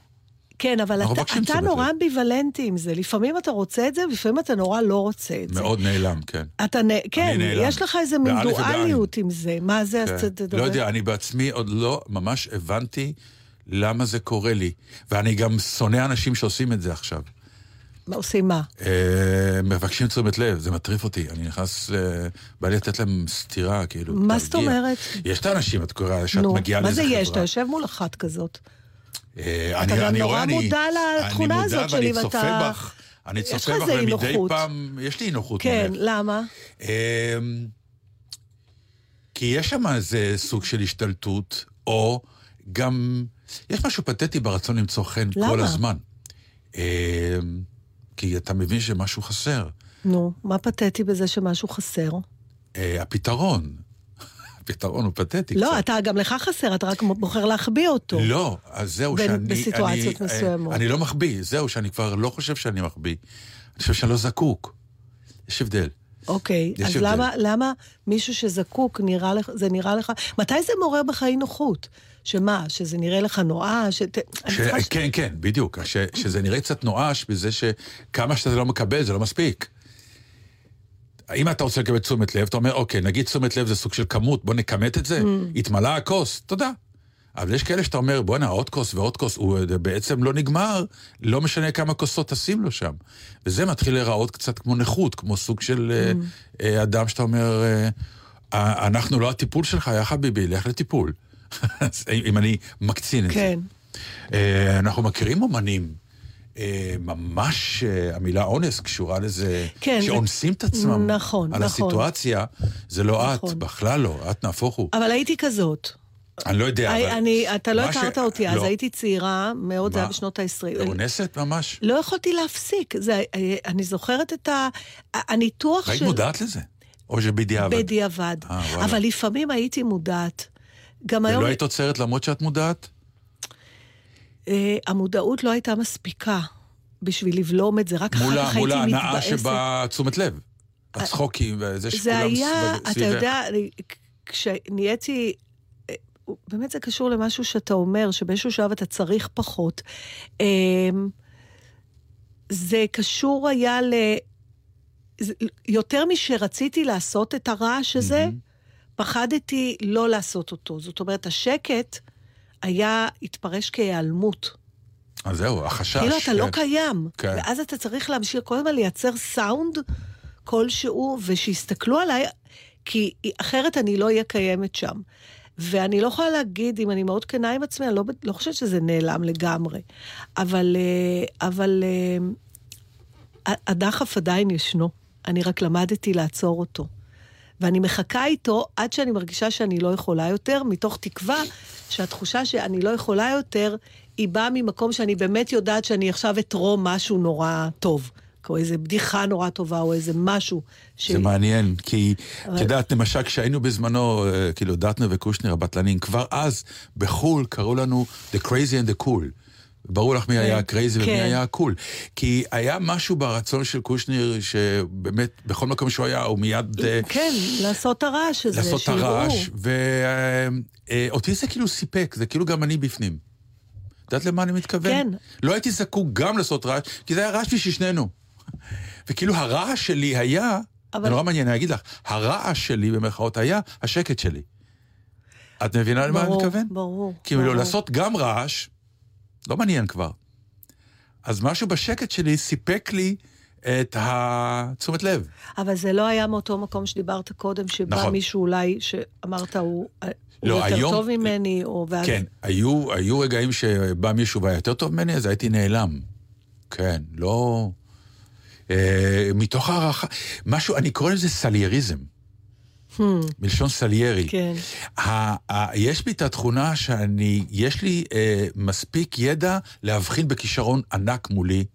כן, אבל אתה, אתה תשומת נורא. אמביוולנטי עם זה. לפעמים אתה רוצה את זה, ולפעמים אתה נורא לא רוצה את זה. מאוד נעלם, כן. אתה, נ... כן, נעלם. יש לך איזה מין. דואליות עם זה. מה זה, אז כן. תדבר. לא יודע, אני בעצמי עוד לא ממש הבנתי למה זה קורה לי. ואני גם שונא אנשים שעושים את זה עכשיו. מה עושים מה? אה, מבקשים תשומת לב, זה מטריף אותי. אני נכנס, ל- בא לי לתת להם סטירה, כאילו, מה זאת. אומרת? יש את האנשים, את קוראה, שאת מגיעה מה לאיזה זה חברה. יש? אתה יושב מול אחת כזאת. אה, אתה אני- גם אני נורא אני- מודע לתכונה הזאת אני שלי, מודע ואני צופה ואתה- בך. אני צופה בך ומדי אי-נוחות. פעם, יש לי אי נוחות כן, ממך. למה? אמ, כי יש שם איזה סוג של השתלטות, או גם, יש משהו פתטי ברצון למצוא חן? כל הזמן. אמ, כי אתה מבין שמשהו חסר. נו, מה פתטי בזה שמשהו חסר? אה, הפתרון. הפתרון הוא פתטי לא, קצת. אתה, גם לך חסר, אתה רק בוחר להחביא אותו. לא, אז זהו בין- שאני... בסיטואציות אני, אה, מסוימות. אני לא מחביא, זהו, שאני כבר לא חושב שאני מחביא. אני חושב שאני לא זקוק. יש הבדל. אוקיי, יש אז הבדל. למה, למה מישהו שזקוק, נראה לך, זה נראה לך... מתי זה מעורר בך אי נוחות? שמה, שזה נראה לך נואש? שת... ש... ש- כן, כן, בדיוק. ש... שזה נראה קצת נואש בזה שכמה שאתה לא מקבל זה לא מספיק. אם אתה רוצה לקבל תשומת לב, אתה אומר, אוקיי, נגיד תשומת לב זה סוג של כמות, בוא נכמת את זה, Mm. התמלא הכוס, תודה. אבל יש כאלה שאתה אומר, בואנה, עוד כוס ועוד כוס, הוא בעצם לא נגמר, לא משנה כמה כוסות תשים לו שם. וזה מתחיל להיראות קצת כמו נכות, כמו סוג של אה, Mm. אה, אדם שאתה אומר, אה, אה, אנחנו לא הטיפול שלך, יא חביבי, לך לטיפול. אם אני מקצין את זה. כן. אה, אנחנו מכירים אומנים, אה, ממש אה, המילה אונס קשורה לזה, כן, שאונסים את עצמם נכון, על נכון. הסיטואציה, זה לא את, נכון. בכלל לא, את נהפוך הוא. אבל הייתי כזאת. אני לא יודע, אבל... אני, אתה לא מה ש- הכרת אותי, אז לא. הייתי צעירה מאוד, זה היה מה? בשנות ה-20. אונסת ממש? לא יכולתי להפסיק. זה, אה, אני זוכרת את ה, הניתוח היית של... מודעת לזה? או שבדיעבד? בדיעבד. אה. אבל לפעמים הייתי מודעת. גם היום... ולא היית עוצרת למרות שאת מודעת? אה, המודעות לא הייתה מספיקה בשביל לבלום את זה, רק אחר מול ה- כך מול הייתי ההנאה מתבאסת. שבה תשומת לב. הצחוקים וזה זה שכולם היה, סביב- אתה סביבך. יודע, כשנהייתי... אה, באמת זה קשור למשהו שאתה אומר, שבאיזשהו שלב אתה צריך פחות. אה, זה קשור היה ל... זה- יותר משרציתי לעשות את הרעש הזה, פחדתי לא לעשות אותו. זאת אומרת, השקט היה, התפרש כהיעלמות. אז זהו, החשש. כאילו אתה לא כן. קיים. כן. ואז אתה צריך להמשיך כל הזמן לייצר סאונד כלשהו, ושיסתכלו עליי, כי אחרת אני לא אהיה קיימת שם. ואני לא יכולה להגיד, אם אני מאוד כנה עם עצמי, אני לא, לא חושבת שזה נעלם לגמרי. אבל, אה, אבל אה, הדחף עדיין ישנו. אני רק למדתי לעצור אותו. ואני מחכה איתו עד שאני מרגישה שאני לא יכולה יותר, מתוך תקווה שהתחושה שאני לא יכולה יותר, היא באה ממקום שאני באמת יודעת שאני עכשיו אתרום משהו נורא טוב. או איזה בדיחה נורא טובה, או איזה משהו. ש... זה מעניין, כי אבל- את יודעת, למשל, כשהיינו בזמנו, אה, כאילו, דטנר וקושנר, הבטלנים, כבר אז, בחו"ל, קראו לנו The Crazy and the Cool. ברור לך מי כן, היה הקרייזי ומי כן. היה הקול. כי היה משהו ברצון של קושניר, שבאמת, בכל מקום שהוא היה, הוא מיד... אה, כן, לעשות את הרעש הזה, לעשות את. הרעש, ואותי זה כאילו סיפק, זה כאילו גם אני בפנים. את יודעת למה אני מתכוון? כן. לא הייתי זקוק גם לעשות רעש, כי זה היה רעש בשביל שנינו. וכאילו הרעש שלי היה, אבל- זה נורא מעניין, אני אגיד לך, הרעש שלי במרכאות היה השקט שלי. את מבינה למה אני ברור, מתכוון? ברור. כאילו ברור. לעשות גם רעש, לא מעניין כבר. אז משהו בשקט שלי סיפק לי את התשומת לב. אבל זה לא היה מאותו מקום שדיברת קודם, שבא נכון. מישהו אולי, שאמרת, הוא, הוא לא, יותר היום- טוב ממני, או... ואז... כן, היו, היו רגעים שבא מישהו והיה יותר טוב ממני, אז הייתי נעלם. כן, לא... אה, מתוך הערכה, משהו, אני קורא לזה סלייריזם, Hmm, מלשון סליירי. כן. ה, ה, יש בי את התכונה שאני, יש לי אה, מספיק ידע להבחין בכישרון ענק מולי,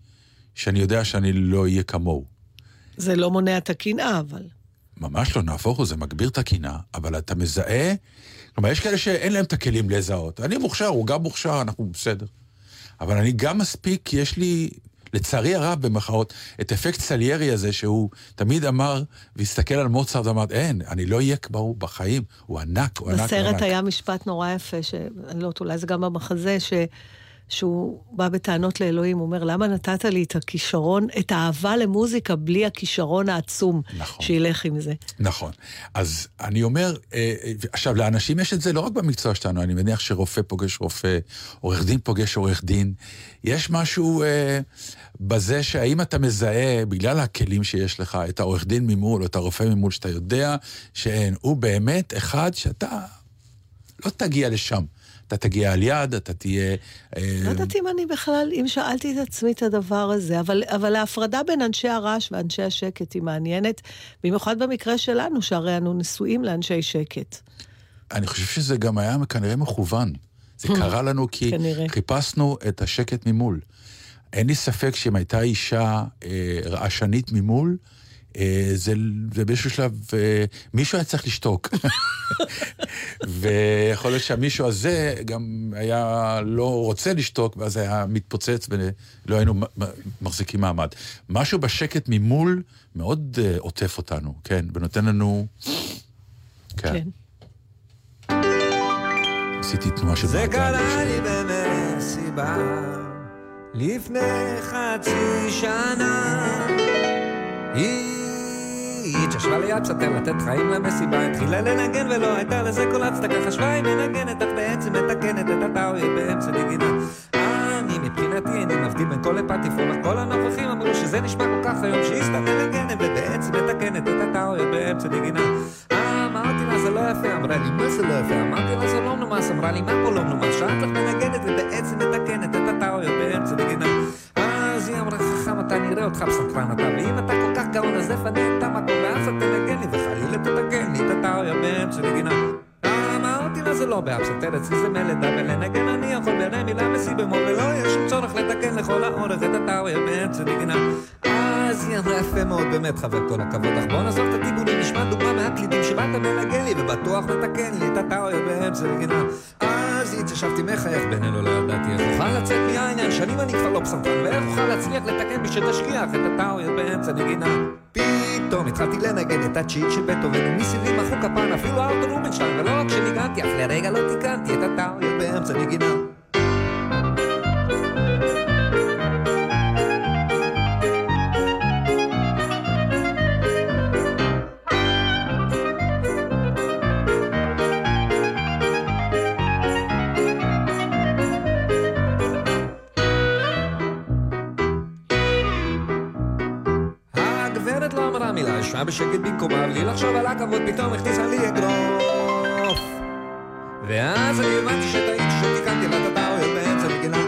שאני יודע שאני לא אהיה כמוהו. זה לא מונע את הקנאה, אבל... ממש לא, נהפוך הוא, זה מגביר את הקנאה, אבל אתה מזהה, כלומר, יש כאלה שאין להם את הכלים לזהות. אני מוכשר, הוא גם מוכשר, אנחנו בסדר. אבל אני גם מספיק, יש לי, לצערי הרב, במחאות, את אפקט סליירי הזה, שהוא תמיד אמר, והסתכל על מוצרט ואמר, אין, אני לא אהיה כמוהו בחיים, הוא ענק, הוא ענק, הוא בסרט ענק. היה משפט נורא יפה, שאני לא יודעת, אולי זה גם במחזה, ש... שהוא בא בטענות לאלוהים, הוא אומר, למה נתת לי את הכישרון, את האהבה למוזיקה, בלי הכישרון העצום נכון. שילך עם זה? נכון. אז אני אומר, אה, אה, עכשיו, לאנשים יש את זה לא רק במקצוע שלנו, אני מניח שרופא פוגש רופא, עורך דין פוגש עורך דין. יש משהו אה, בזה שהאם אתה מזהה, בגלל הכלים שיש לך, את העורך דין ממול או את הרופא ממול, שאתה יודע שאין, הוא באמת אחד שאתה לא תגיע לשם. אתה תגיע על יד, אתה תהיה... אה, לא יודעת אם אני בכלל, אם שאלתי את עצמי את הדבר הזה, אבל, אבל ההפרדה בין אנשי הרעש ואנשי השקט היא מעניינת, במיוחד במקרה שלנו, שהרי אנו נשואים לאנשי שקט. אני חושב שזה גם היה כנראה מכוון. זה קרה לנו כי כנראה. חיפשנו את השקט ממול. אין לי ספק שאם הייתה אישה אה, רעשנית ממול, אה, זה, זה באיזשהו שלב, אה, מישהו היה צריך לשתוק. ויכול להיות שהמישהו הזה גם היה לא רוצה לשתוק, ואז היה מתפוצץ ולא היינו מחזיקים מעמד. משהו בשקט ממול מאוד אה, עוטף אותנו, כן, ונותן לנו... כן. כן. עשיתי תנועה של זה. קרה לי במסיבה לפני חצי שנה. היא התיישבה ליד שתל לתת חיים למסיבה, התחילה לנגן ולא הייתה לזה כל הצדקה, חשבה היא מנגנת, אך בעצם מתקנת את הטאויה באמצע נגינה. אני מבחינתי איני מבדיל בין כל לפטיפון, אך כל הנוכחים אמרו שזה נשמע כל כך היום שהיא סתם מנגנת ובעצם מתקנת את הטאויה באמצע נגינה. אמרתי לה זה לא יפה, אמרה לי מה זה לא יפה? אמרתי לה זה לא מנומס, אמרה לי מה פה לא מנומס? שאת לך מנגנת ובעצם מתקנת את הטאויה באמצע נגינה. אז היא אמרה, חכם אתה נראה אותך פסנתרן אתה, ואם אתה כל כך גאון אז לפנה את המקום, ואז אתה תנגן לי, וחלילה תתקן לי את הטאויה באמצע נגינה. אמרתי לה זה לא באפסנתר, אצלי זה מלדה, ולנגן אני יכול ברמי למסי במול, ולא יש שום צורך לתקן לכל האורך את הטאויה באמצע נגינה. אז היא אמרה יפה מאוד, באמת חבר, כל הכבוד לך. בוא נעזוב את הטיבולים, נשמע דוגמה מהקלידים שבאת מנגן לי, ובטוח מתקן לי את הטאויה באמצע נגינה. אז התיישבתי מחייך בינינו, לא ידעתי איך אוכל לצאת מהעניין, שנים אני כבר לא פסנתרן, ואיך אוכל להצליח לתקן בי שתשכיח את הטאויה באמצע נגינה. פתאום התחלתי לנגן את הצ'יט של בטהובן, ומסביבי מחאו כפן אפילו ארתור רובינשטיין, ולא רק שניגנתי, אף לרגע לא תיקנתי את הטאויה באמצע נגינה. בשקט במקומה, בלי לחשוב על הכבוד, פתאום הכניסה לי אגרוף. ואז אני הבנתי שטעיתי שתיקנתי לה את הטעויות באמצע נגינה.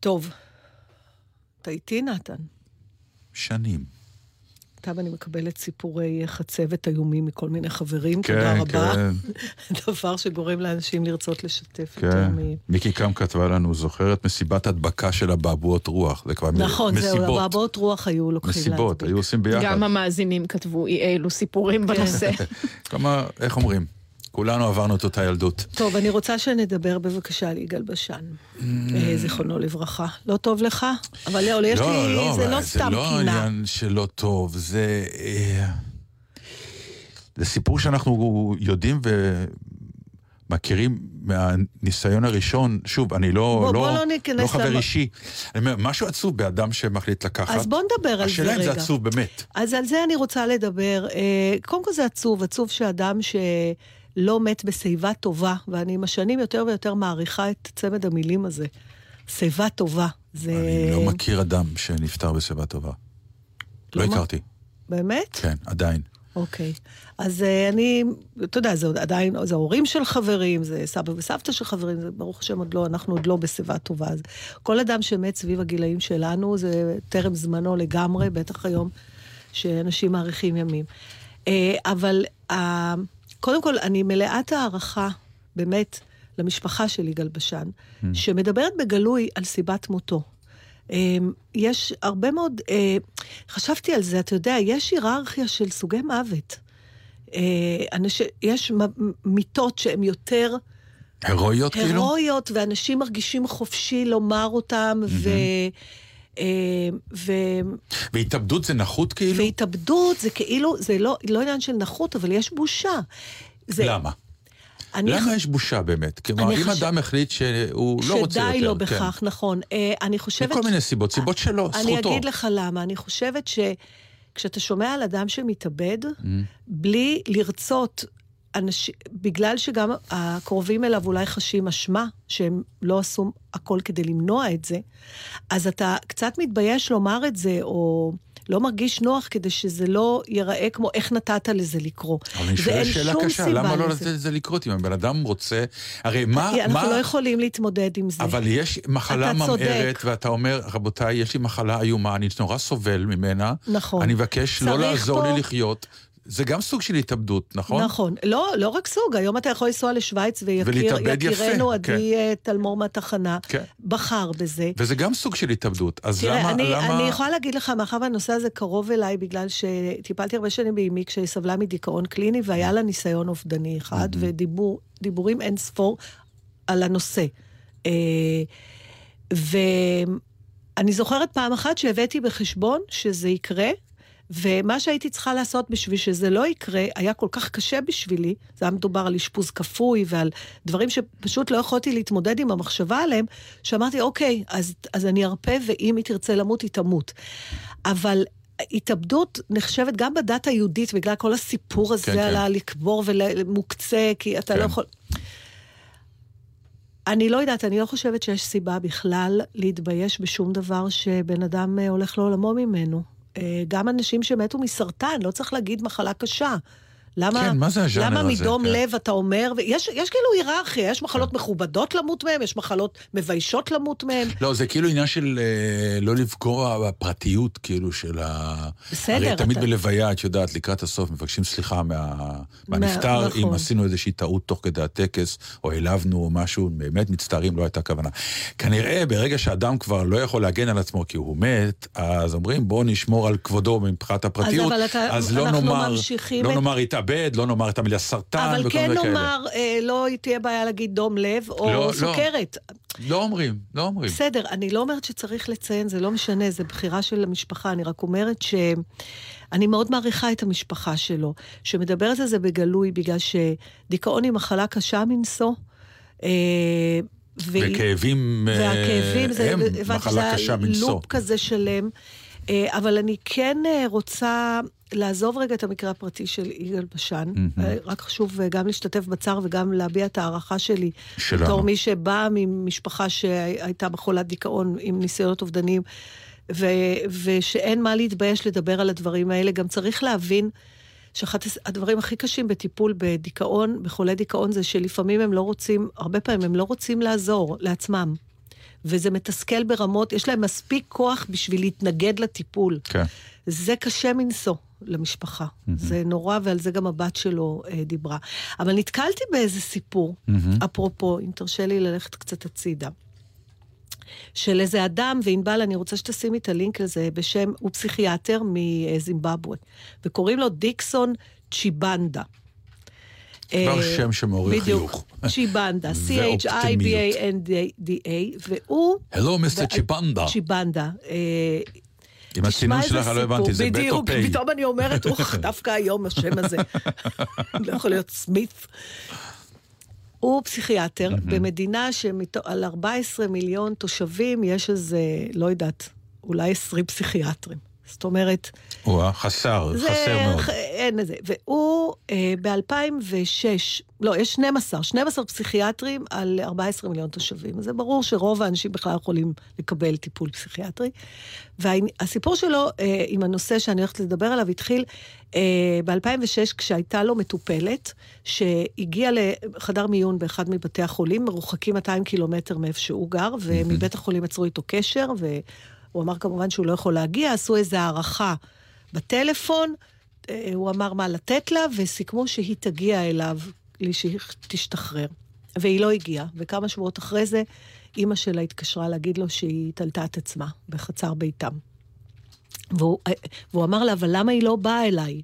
טוב. אתה איתי, נתן? שנים. עכשיו אני מקבלת סיפורי חצבת איומים מכל מיני חברים, כן, תודה רבה. כן. דבר שגורם לאנשים לרצות לשתף יותר כן. מ... מיקי קם כתבה לנו, זוכרת מסיבת הדבקה של אבעבועות רוח. זה כבר מ- נכון, זהו, מסיבות. אבעבעות רוח היו לוקחים מסיבות, היו עושים ביחד. גם המאזינים כתבו אי אלו סיפורים כן. בנושא. כלומר, איך אומרים? כולנו עברנו את אותה ילדות. טוב, אני רוצה שנדבר בבקשה על יגאל בשן, אה, זיכרונו לברכה. לא טוב לך? אבל לא, יש לי, זה לא סתם זה לא קינה. עניין שלא טוב, זה... אה, זה סיפור שאנחנו יודעים ומכירים מהניסיון הראשון. שוב, אני לא, בוא- לא, בוא לא לא חבר למ- אישי. אני אומר, משהו עצוב באדם שמחליט לקחת. אז בוא נדבר על זה השאלה אם זה רגע. עצוב באמת. אז על זה אני רוצה לדבר. אה, קודם כל זה עצוב, עצוב שאדם שלא מת בשיבה טובה, ואני עם השנים יותר ויותר מעריכה את צמד המילים הזה. שיבה טובה. זה... אני לא מכיר אדם שנפטר בשיבה טובה. לא לא הכרתי. באמת? כן, עדיין. אוקיי. אז אה, אני, אתה יודע, זה עדיין, זה ההורים של חברים, זה סבא וסבתא של חברים, זה ברוך השם עוד לא, אנחנו עוד לא בשיבה טובה. אז כל אדם שמת סביב הגילאים שלנו, זה טרם זמנו לגמרי, בטח היום שאנשים מאריכים ימים. אה, אבל אה, קודם כל, אני מלאת הערכה, באמת, למשפחה של יגאל בשן, שמדברת בגלוי על סיבת מותו. אה, יש הרבה מאוד, אה, חשבתי על זה, אתה יודע, יש היררכיה של סוגי מוות. אה, אנש, יש מ- מיתות שהן יותר הירואיות כאילו? הירואיות, ואנשים מרגישים חופשי לומר אותם, ו... אה, ו... והתאבדות זה נחות כאילו? והתאבדות זה כאילו, זה לא, לא עניין של נחות, אבל יש בושה. זה, למה? אני למה יש בושה באמת? כלומר, אני אם חש- אדם החליט שהוא לא רוצה יותר... שדי לו כן. בכך, נכון. אה, אני חושבת... מכל מיני סיבות, סיבות שלו, אני זכותו. אגיד לך למה. אני חושבת שכשאתה שומע על אדם שמתאבד, Mm. בלי לרצות, אנשים, בגלל שגם הקרובים אליו אולי חשים אשמה, שהם לא עשו הכל כדי למנוע את זה, אז אתה קצת מתבייש לומר את זה, או לא מרגיש נוח כדי שזה לא ייראה כמו איך נתת לזה לקרות. אבל אני שואל שאלה קשה, למה לא. לתת לזה לקרות? אם הבן אדם רוצה... הרי מה... אנחנו מה... לא יכולים להתמודד עם זה. אבל יש מחלה. ממארת, ואתה אומר, רבותיי, יש לי מחלה איומה, אני נורא סובל ממנה. נכון. אני מבקש לא לעזור פה- לי לחיות. זה גם סוג של התאבדות, נכון? נכון. לא, לא רק סוג, היום אתה יכול לנסוע לשוויץ ויקירנו כן. עדי אה, תלמור מהתחנה כן. בחר בזה. וזה גם סוג של התאבדות. אז תראה, למה... אני, למה... אני יכולה להגיד לך, מאחר והנושא הזה קרוב אליי, בגלל שטיפלתי הרבה שנים באמי כשהיא סבלה מדיכאון קליני, והיה לה ניסיון אובדני אחד, ודיבורים אין ספור על הנושא. אה, ואני זוכרת פעם אחת שהבאתי בחשבון שזה יקרה, ומה שהייתי צריכה לעשות בשביל שזה לא יקרה, היה כל כך קשה בשבילי, זה היה מדובר על אשפוז כפוי ועל דברים שפשוט לא יכולתי להתמודד עם המחשבה עליהם, שאמרתי, אוקיי, אז, אז אני ארפה, ואם היא תרצה למות, היא תמות. אבל התאבדות נחשבת גם בדת היהודית, בגלל כל הסיפור הזה כן, כן, כן. על הלקבור ומוקצה, כי אתה כן. לא יכול... אני לא יודעת, אני לא חושבת שיש סיבה בכלל להתבייש בשום דבר שבן אדם אה, הולך לעולמו ממנו. אה, גם אנשים שמתו מסרטן, לא צריך להגיד מחלה קשה. למה, כן, מה זה הז'אנר למה הזה? מדום כן. לב אתה אומר, ויש יש כאילו היררכיה, יש מחלות מכובדות למות מהן, יש מחלות מביישות למות מהן. לא, זה כאילו עניין של אה, לא לפגוע בפרטיות, כאילו, של ה... בסדר, הרי תמיד אתה- בלוויה, את יודעת, לקראת הסוף מבקשים סליחה מה... מהנפטר, נכון. אם עשינו איזושהי טעות תוך כדי הטקס, או העלבנו או משהו, באמת מצטערים, לא הייתה כוונה. כנראה, ברגע שאדם כבר לא יכול להגן על עצמו כי הוא מת, אז אומרים, בואו נשמור על כבודו מבחינת הפרטיות, אתה- אז לא נאמר, לא את- נאמר התאבד, לא נאמר את המילה סרטן, אבל וכל כן מיני כאלה. נאמר, אה, לא תהיה בעיה להגיד דום לב או לא, לא. סוכרת. לא אומרים, לא אומרים. בסדר, אני לא אומרת שצריך לציין, זה לא משנה, זה בחירה של המשפחה, אני רק אומרת שאני מאוד מעריכה את המשפחה שלו, שמדברת על זה בגלוי, בגלל שדיכאון היא מחלה קשה מנשוא. אה, וכאבים והכאבים, זה, הם הבנתי מחלה קשה מנשוא. לופ כזה שלם. אה, אבל אני כן אה, רוצה לעזוב רגע את המקרה הפרטי של יגאל בשן. אה, רק חשוב אה, גם להשתתף בצער וגם להביע את ההערכה שלי. שלנו. בתור מי שבאה ממשפחה שהייתה בחולת דיכאון עם ניסיונות אובדניים, ו- ושאין מה להתבייש לדבר על הדברים האלה. גם צריך להבין שאחד הדברים הכי קשים בטיפול בדיכאון, בחולי דיכאון, זה שלפעמים הם לא רוצים, הרבה פעמים הם לא רוצים לעזור לעצמם. וזה מתסכל ברמות, יש להם מספיק כוח בשביל להתנגד לטיפול. כן. זה קשה מנשוא למשפחה. זה נורא, ועל זה גם הבת שלו אה, דיברה. אבל נתקלתי באיזה סיפור, מהמם. אפרופו, אם תרשה לי ללכת קצת הצידה. של איזה אדם, וענבל, אני רוצה שתשימי את הלינק לזה, בשם, הוא פסיכיאטר מזימבבואה, וקוראים לו דיקסון צ'יבנדה. כבר אה, שם שמעורר חיוך. צ'יבנדה. C-H-I-B-A-N-D-A, והוא... Hello, Mr. ו- צ'יבנדה. צ'יבנדה. עם איזה שלך, לא. הבנתי, זה בית או פ'. פתאום אני אומרת, אוח, דווקא היום השם הזה. לא יכול להיות סמית. הוא פסיכיאטר במדינה שעל 14 מיליון תושבים יש איזה, לא יודעת, אולי 20 פסיכיאטרים. זאת אומרת, הוא חסר, זה, חסר מאוד. אין איזה. והוא אה, ב-2006, לא, יש 12, 12 פסיכיאטרים על 14 מיליון תושבים. זה ברור שרוב האנשים בכלל יכולים לקבל טיפול פסיכיאטרי. והסיפור שלו אה, עם הנושא שאני הולכת לדבר עליו התחיל אה, ב-2006, כשהייתה לו מטופלת, שהגיעה לחדר מיון באחד מבתי החולים, מרוחקים 200 קילומטר מאיפה שהוא גר, ומבית החולים יצרו איתו קשר, והוא אמר כמובן שהוא לא יכול להגיע, עשו איזו הערכה בטלפון, אה, הוא אמר מה לתת לה, וסיכמו שהיא תגיע אליו, לי שהיא תשתחרר. והיא לא הגיעה, וכמה שבועות אחרי זה, אימא שלה התקשרה להגיד לו שהיא תלתה את עצמה בחצר ביתם. והוא, אה, והוא אמר לה, אבל למה היא לא באה אליי?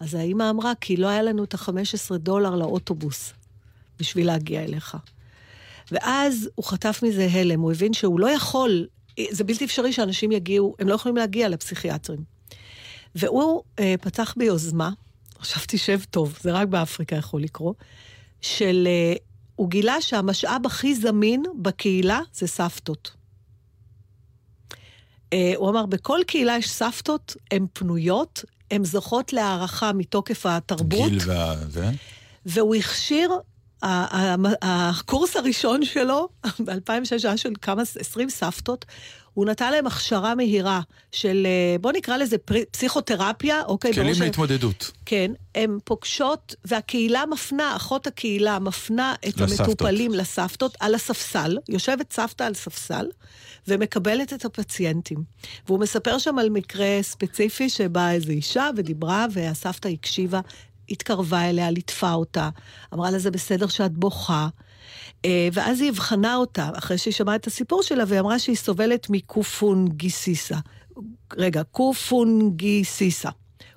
אז האימא אמרה, כי לא היה לנו את ה-15 דולר לאוטובוס בשביל להגיע אליך. ואז הוא חטף מזה הלם, הוא הבין שהוא לא יכול, זה בלתי אפשרי שאנשים יגיעו, הם לא יכולים להגיע לפסיכיאטרים. והוא אה, פתח ביוזמה, עכשיו תשב טוב, זה רק באפריקה יכול לקרות, של... אה, הוא גילה שהמשאב הכי זמין בקהילה זה סבתות. אה, הוא אמר, בכל קהילה יש סבתות, הן פנויות, הן זוכות להערכה מתוקף התרבות. גיל וה... והוא הכשיר, הקורס הראשון שלו, ב-2006 היה של כמה, 20 סבתות, הוא נתן להם הכשרה מהירה של, אה, בוא נקרא לזה פסיכותרפיה, אוקיי? כלים ש- להתמודדות. כן, הן פוגשות, והקהילה מפנה, אחות הקהילה מפנה את לסבתות. המטופלים לסבתות על הספסל, יושבת סבתא על ספסל, ומקבלת את הפציינטים. והוא מספר שם על מקרה ספציפי שבאה איזו אישה ודיברה, והסבתא הקשיבה, התקרבה אליה, ליטפה אותה, אמרה לה, זה בסדר שאת בוכה. אה, ואז היא אבחנה אותה, אחרי שהיא שמעה את הסיפור שלה, והיא אמרה שהיא סובלת מקופונגיסיסה. רגע, קופונגיסיסה.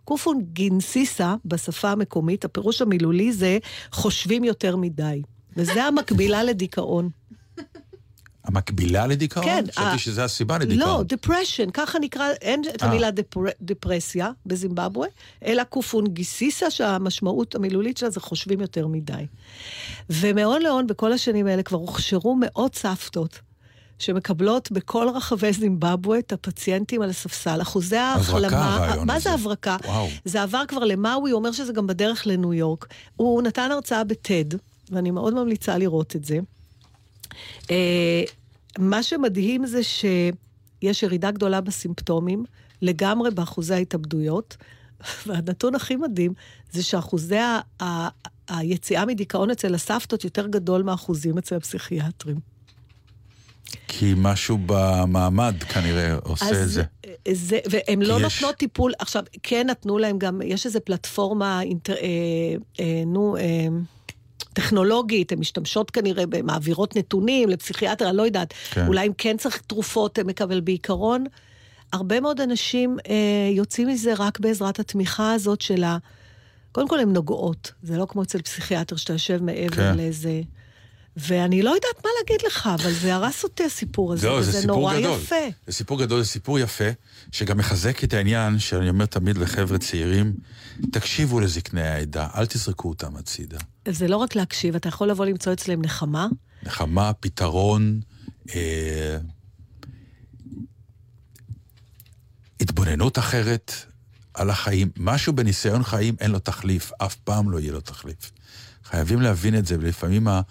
קופונגינסיסה בשפה המקומית, הפירוש המילולי זה חושבים יותר מדי. וזה המקבילה לדיכאון. המקבילה לדיכאון? כן, חשבתי ה- שזה הסיבה לדיכאון. לא, depression, ככה נקרא, אין את אה. המילה דפר, דפרסיה בזימבבואה, אלא קופונגיסיסה, שהמשמעות המילולית שלה זה חושבים יותר מדי. ומהון להון, בכל השנים האלה כבר הוכשרו מאות סבתות. שמקבלות בכל רחבי זימבבואה את הפציינטים על הספסל. אחוזי ההחלמה... הרעיון מה הזה. זה הברקה? וואו. זה עבר כבר למאווי, הוא אומר שזה גם בדרך לניו יורק. הוא נתן הרצאה בטד, ואני מאוד ממליצה לראות את זה. אה, מה שמדהים זה שיש ירידה גדולה בסימפטומים, לגמרי באחוזי ההתאבדויות, והנתון הכי מדהים זה שאחוזי ה- ה- היציאה מדיכאון אצל הסבתות יותר גדול מהאחוזים אצל הפסיכיאטרים. כי משהו במעמד כנראה עושה את זה. זה, והן לא. יש- נותנות טיפול, עכשיו, כן נתנו להם גם, יש איזו פלטפורמה, אינטר, אה, אה, נו, אה, טכנולוגית, הן משתמשות כנראה, ב- מעבירות נתונים לפסיכיאטר, אני לא יודעת. כן. אולי אם כן צריך תרופות, מקבל בעיקרון. הרבה מאוד אנשים אה, יוצאים מזה רק בעזרת התמיכה הזאת של ה... קודם כל, הן נוגעות. זה לא כמו אצל פסיכיאטר שאתה יושב מעבר כן. לאיזה... ואני לא יודעת מה להגיד לך, אבל זה הרס אותי הסיפור הזה, זהו, זה סיפור נורא גדול. יפה. זה סיפור גדול, זה סיפור יפה, שגם מחזק את העניין שאני אומר תמיד לחבר'ה צעירים, תקשיבו לזקני העדה, אל תזרקו אותם הצידה. זה לא רק להקשיב, אתה יכול לבוא למצוא אצלם נחמה. נחמה, פתרון, אה, התבוננות אחרת על החיים. משהו בניסיון חיים אין לו תחליף, אף פעם לא יהיה לו תחליף. חייבים להבין את זה, ולפעמים ה...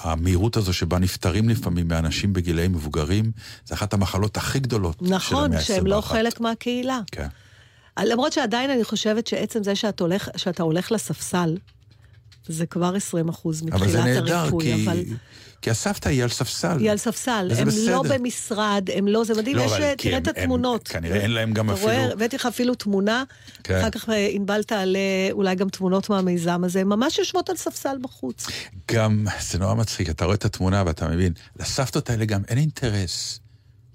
המהירות הזו שבה נפטרים לפעמים מאנשים בגילאים מבוגרים, זה אחת המחלות הכי גדולות של נכון, המאה שהם לא ה-21. חלק מהקהילה. כן. למרות שעדיין אני חושבת שעצם זה שאת הולך, שאתה הולך לספסל, זה כבר 20 אחוז אבל זה מתחילת נהדר, הריפוי, כי... אבל כי הסבתא היא על ספסל. היא על ספסל. הם בסדר. לא במשרד, הם לא, זה מדהים, לא, יש, תראה הם- את הם- התמונות. כנראה אין להם גם אפילו... הבאתי לך אפילו תמונה, כן. אחר כך אה, ענבל תעלה אולי גם תמונות מהמיזם הזה, הם ממש יושבות על ספסל בחוץ. גם, זה נורא מצחיק, אתה רואה את התמונה ואתה מבין, לסבתות האלה גם אין אינטרס.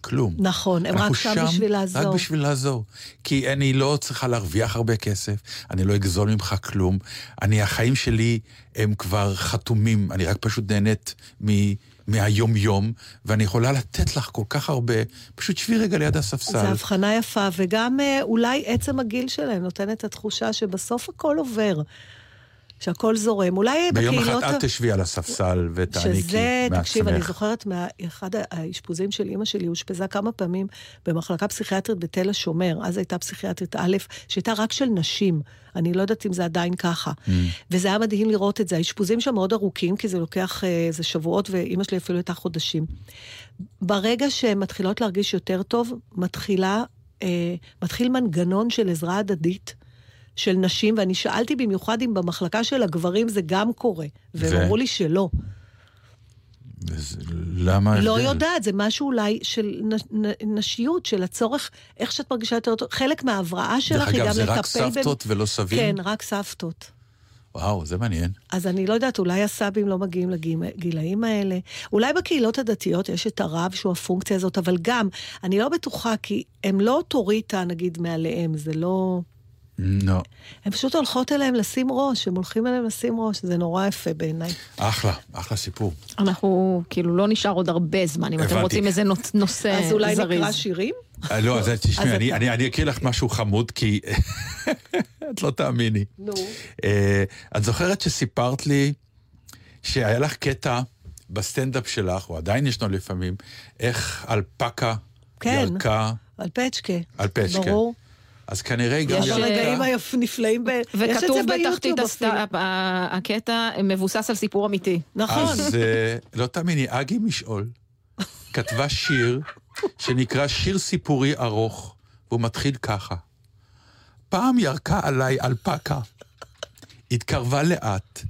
כלום. נכון, הם רק אנחנו שם בשביל לעזור. רק בשביל לעזור. כי אני לא צריכה להרוויח הרבה כסף, אני לא אגזול ממך כלום. אני, החיים שלי הם כבר חתומים, אני רק פשוט נהנית מ... מהיום-יום, ואני יכולה לתת לך כל כך הרבה, פשוט שבי רגע ליד הספסל. זו הבחנה יפה, וגם אה, אולי עצם הגיל שלהם נותן את התחושה שבסוף הכל עובר, שהכל זורם. אולי ביום בקהילות... אחד ה- את תשבי על הספסל ותעניקי שזה, תקשיב, אני מעצמך. זוכרת מאחד האשפוזים של אימא שלי, אושפזה כמה פעמים במחלקה פסיכיאטרית בתל השומר. אז הייתה פסיכיאטרית א', שהייתה רק של נשים. אני לא יודעת אם זה עדיין ככה. Mm. וזה היה מדהים לראות את זה. האשפוזים שם מאוד ארוכים, כי זה לוקח אה, איזה שבועות, ואימא שלי אפילו הייתה חודשים. ברגע שהן מתחילות להרגיש יותר טוב, מתחילה, אה, מתחיל מנגנון של עזרה הדדית. של נשים, ואני שאלתי במיוחד אם במחלקה של הגברים זה גם קורה, והם ו- אמרו לי שלא. וזה- למה ההבדל? לא יודעת, זה משהו אולי של נ, נ, נשיות, של הצורך, איך שאת מרגישה יותר טוב. חלק מההבראה שלך דרך היא גם אגב, לטפל... זה רק סבתות ולא סבים? כן, רק סבתות. וואו, זה מעניין. אז אני לא יודעת, אולי הסבים לא מגיעים לגילאים האלה. אולי בקהילות הדתיות יש את הרב שהוא הפונקציה הזאת, אבל גם, אני לא בטוחה, כי הם לא אוטוריטה, נגיד, מעליהם, זה לא... לא. הן פשוט הולכות אליהם לשים ראש, הם הולכים אליהם לשים ראש, זה נורא יפה בעיניי. אחלה, אחלה סיפור. אנחנו, כאילו, לא נשאר עוד הרבה זמן, אם אתם. רוצים איזה נושא זריז. אז אולי נקרא שירים? אה, לא, אז תשמעי, אני- אתה- אני אני אקריא לך משהו חמוד, כי את לא תאמיני. נו. אה, את זוכרת שסיפרת לי שהיה לך קטע בסטנדאפ שלך, או עדיין ישנו לפעמים, איך אלפקה כן. ירקה על פצ'קה. על פצ'קה. ברור. אז כנראה גם יש רגעים ירקה. הנפלאים, ב... וכתוב בתחתית ביוטיוב הסט- אפילו. ה- הקטע מבוסס על סיפור אמיתי. נכון. אז אה, לא תאמיני, אגי משעול כתבה שיר שנקרא שיר סיפורי ארוך, והוא מתחיל ככה: פעם ירקה עליי אלפקה, התקרבה לאט,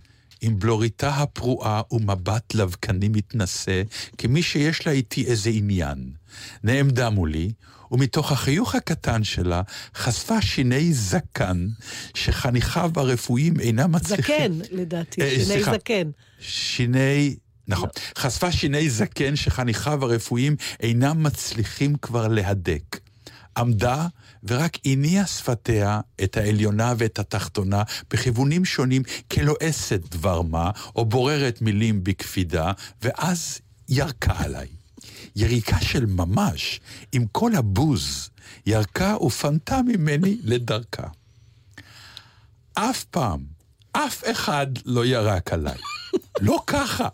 עם בלוריתה הפרועה ומבט לבקני מתנשא, כמי שיש לה איתי איזה עניין. נעמדה מולי, ומתוך החיוך הקטן שלה חשפה שיני זקן, שחניכיו הרפואיים אינם מצליחים... זקן, לדעתי, אה, שיני סליחה. זקן. שיני... נכון. חשפה שיני זקן שחניכיו הרפואיים אינם מצליחים כבר להדק. עמדה ורק הניעה שפתיה את העליונה ואת התחתונה בכיוונים שונים כלועסת דבר מה, או בוררת מילים בקפידה, ואז ירקה עליי. יריקה של ממש, עם כל הבוז, ירקה ופנתה ממני לדרכה. אף פעם, אף אחד לא ירק עליי. לא ככה.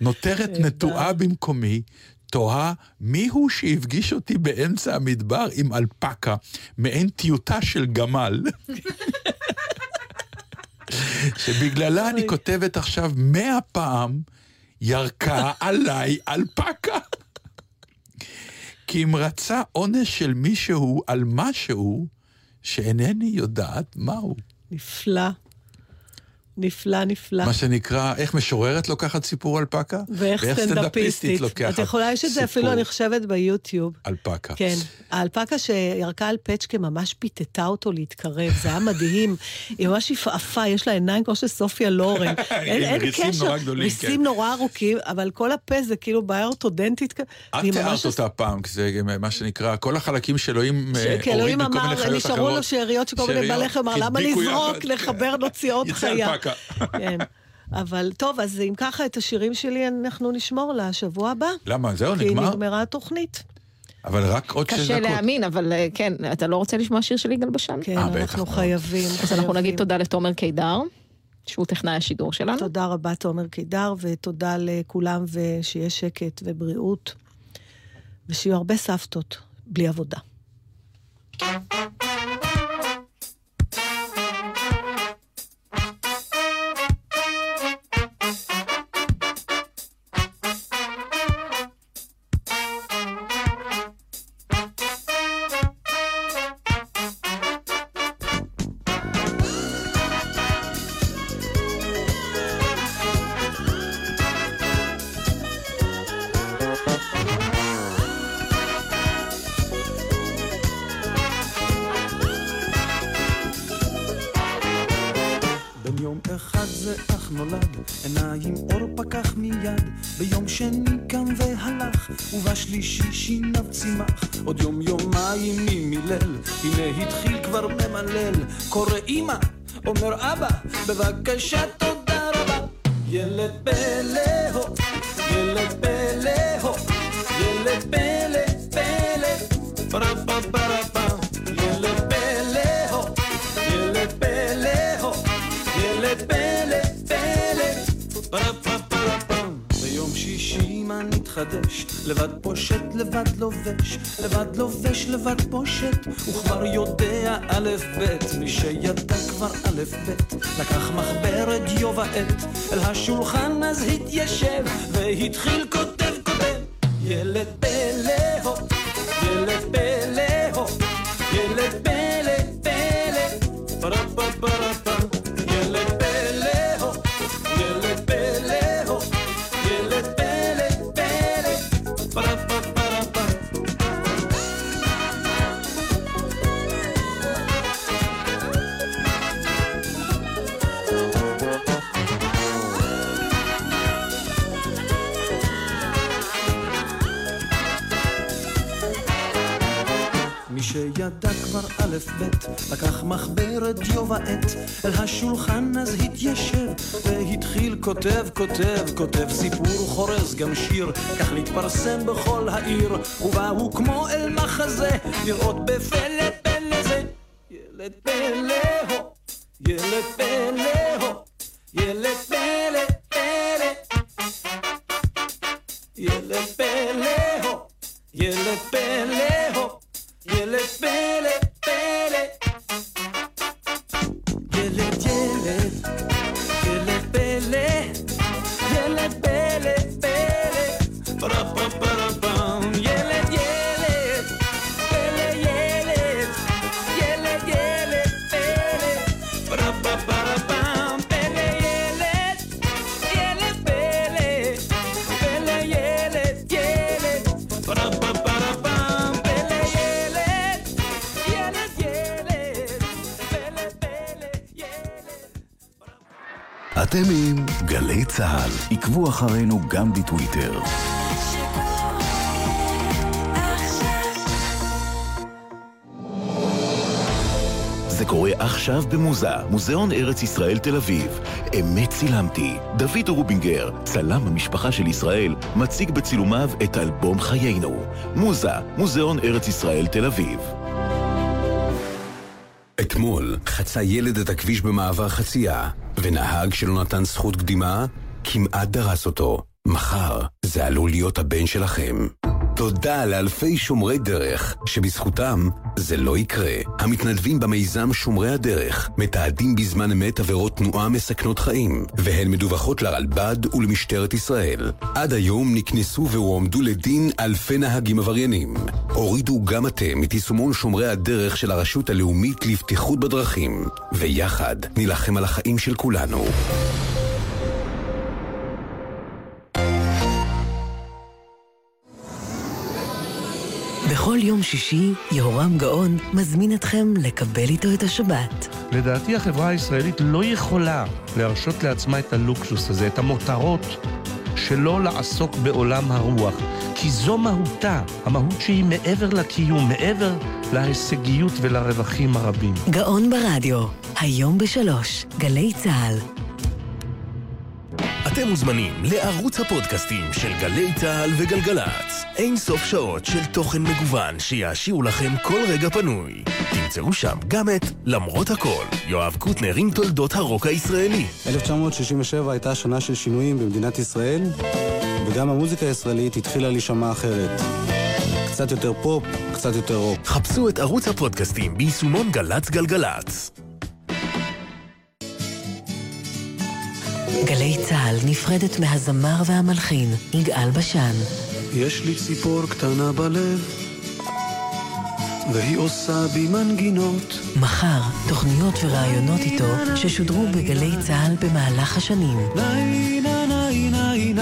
נותרת נטועה במקומי, תוהה מיהו שהפגיש אותי באמצע המדבר עם אלפקה, מעין טיוטה של גמל. שבגללה אני כותבת עכשיו מאה פעם, ירקה עליי אלפקה. כי אם רצה עונש של מישהו על משהו, שאינני יודעת מהו. נפלא. נפלא, נפלא. מה שנקרא, איך משוררת לוקחת סיפור אלפקה? ואיך סטנדאפיסטית. לוקחת את יכולה, יש את זה אפילו, סיפור אני חושבת, ביוטיוב. אלפקה. כן, האלפקה שירקה על פצ'קה ממש פיתתה אותו להתקרב, זה היה מדהים. היא ממש יפהפה, יש לה עיניים כמו של סופיה לורן. אין, אין ריסים קשר, נורא גדולים, ריסים כן. נורא ארוכים, אבל כל הפה זה כאילו בעיה אורתודנטית. את תיארת אותה פעם, זה מה שנקרא, כל החלקים שאלוהים אה, הוריד בכל מיני חיות נשארו אחרות. שאריות, חיים, אמר, למה לזרוק. לחבר לו חיה. אלפקה. כן. אבל טוב, אז אם ככה את השירים שלי אנחנו נשמור לשבוע הבא. למה, זהו, כי נגמר? נגמרה התוכנית. אבל רק עוד שש קשה דקות. להאמין, אבל אה, כן, אתה לא רוצה לשמוע שיר של יגאל בשן? כן, אה, בטח אנחנו. חייבים. אז אנחנו. נגיד תודה לתומר קידר, שהוא טכנאי השידור שלנו. תודה רבה, תומר קידר, ותודה לכולם, ושיהיה שקט ובריאות, ושיהיו הרבה סבתות בלי עבודה. עיניים אור פקח מיד, ביום שני קם והלך, ובשלישי שיניו צימח, עוד יום יומיים מי מילל, הנה התחיל כבר ממלל, קורא אמא, אומר אבא, בבקשה תודה רבה. ילד פלא הו, ילד פלא מה נתחדש? לבד פושט, לבד לובש, לבד לובש, לבד פושט, וכבר יודע א' ב', מי שידע כבר א' ב', לקח מחברת דיו ועט, אל השולחן אז התיישב, והתחיל כותב כותב, ילד לקח מחברת דיו ועט, אל השולחן אז התיישב, והתחיל כותב כותב, כותב סיפור חורז גם שיר, כך להתפרסם בכל העיר, ובאו כמו אל מחזה, לראות בפלא פלא זה. ילד פלא הו, ילד פלא הו, ילד פלא פלא. ילד פלא הו, ילד פלא הו, ילד פלא. אתם עם גלי צה"ל. עקבו אחרינו גם בטוויטר. זה קורה עכשיו במוזה, מוזיאון ארץ ישראל תל אביב. אמת צילמתי. דוד רובינגר, צלם המשפחה של ישראל, מציג בצילומיו את אלבום חיינו. מוזה, מוזיאון ארץ ישראל תל אביב. אתמול חצה ילד את הכביש במעבר חצייה, ונהג שלא נתן זכות קדימה, כמעט דרס אותו. מחר זה עלול להיות הבן שלכם. תודה לאלפי שומרי דרך, שבזכותם זה לא יקרה. המתנדבים במיזם שומרי הדרך מתעדים בזמן אמת עבירות תנועה מסכנות חיים, והן מדווחות לרלב"ד ולמשטרת ישראל. עד היום נקנסו והועמדו לדין אלפי נהגים עבריינים. הורידו גם אתם את יישומון שומרי הדרך של הרשות הלאומית לבטיחות בדרכים, ויחד נילחם על החיים של כולנו. בכל יום שישי, יהורם גאון מזמין אתכם לקבל איתו את השבת. לדעתי החברה הישראלית לא יכולה להרשות לעצמה את הלוקסוס הזה, את המותרות, שלא לעסוק בעולם הרוח. כי זו מהותה, המהות שהיא מעבר לקיום, מעבר להישגיות ולרווחים הרבים. גאון ברדיו, היום בשלוש, גלי צה"ל. אתם מוזמנים לערוץ הפודקאסטים של גלי צה"ל וגלגלצ. אין סוף שעות של תוכן מגוון שיעשירו לכם כל רגע פנוי. תמצאו שם גם את למרות הכל, יואב קוטנר עם תולדות הרוק הישראלי. 1967 הייתה שנה של שינויים במדינת ישראל, וגם המוזיקה הישראלית התחילה להישמע אחרת. קצת יותר פופ, קצת יותר רוק. חפשו את ערוץ הפודקאסטים ביישומון גל"צ גלגלצ. גלי צה"ל נפרדת מהזמר והמלחין יגאל בשן. יש לי ציפור קטנה בלב, והיא עושה בי מנגינות. מחר, תוכניות וראיונות איתו ששודרו בגלי צה"ל במהלך השנים. ניי ניי ניי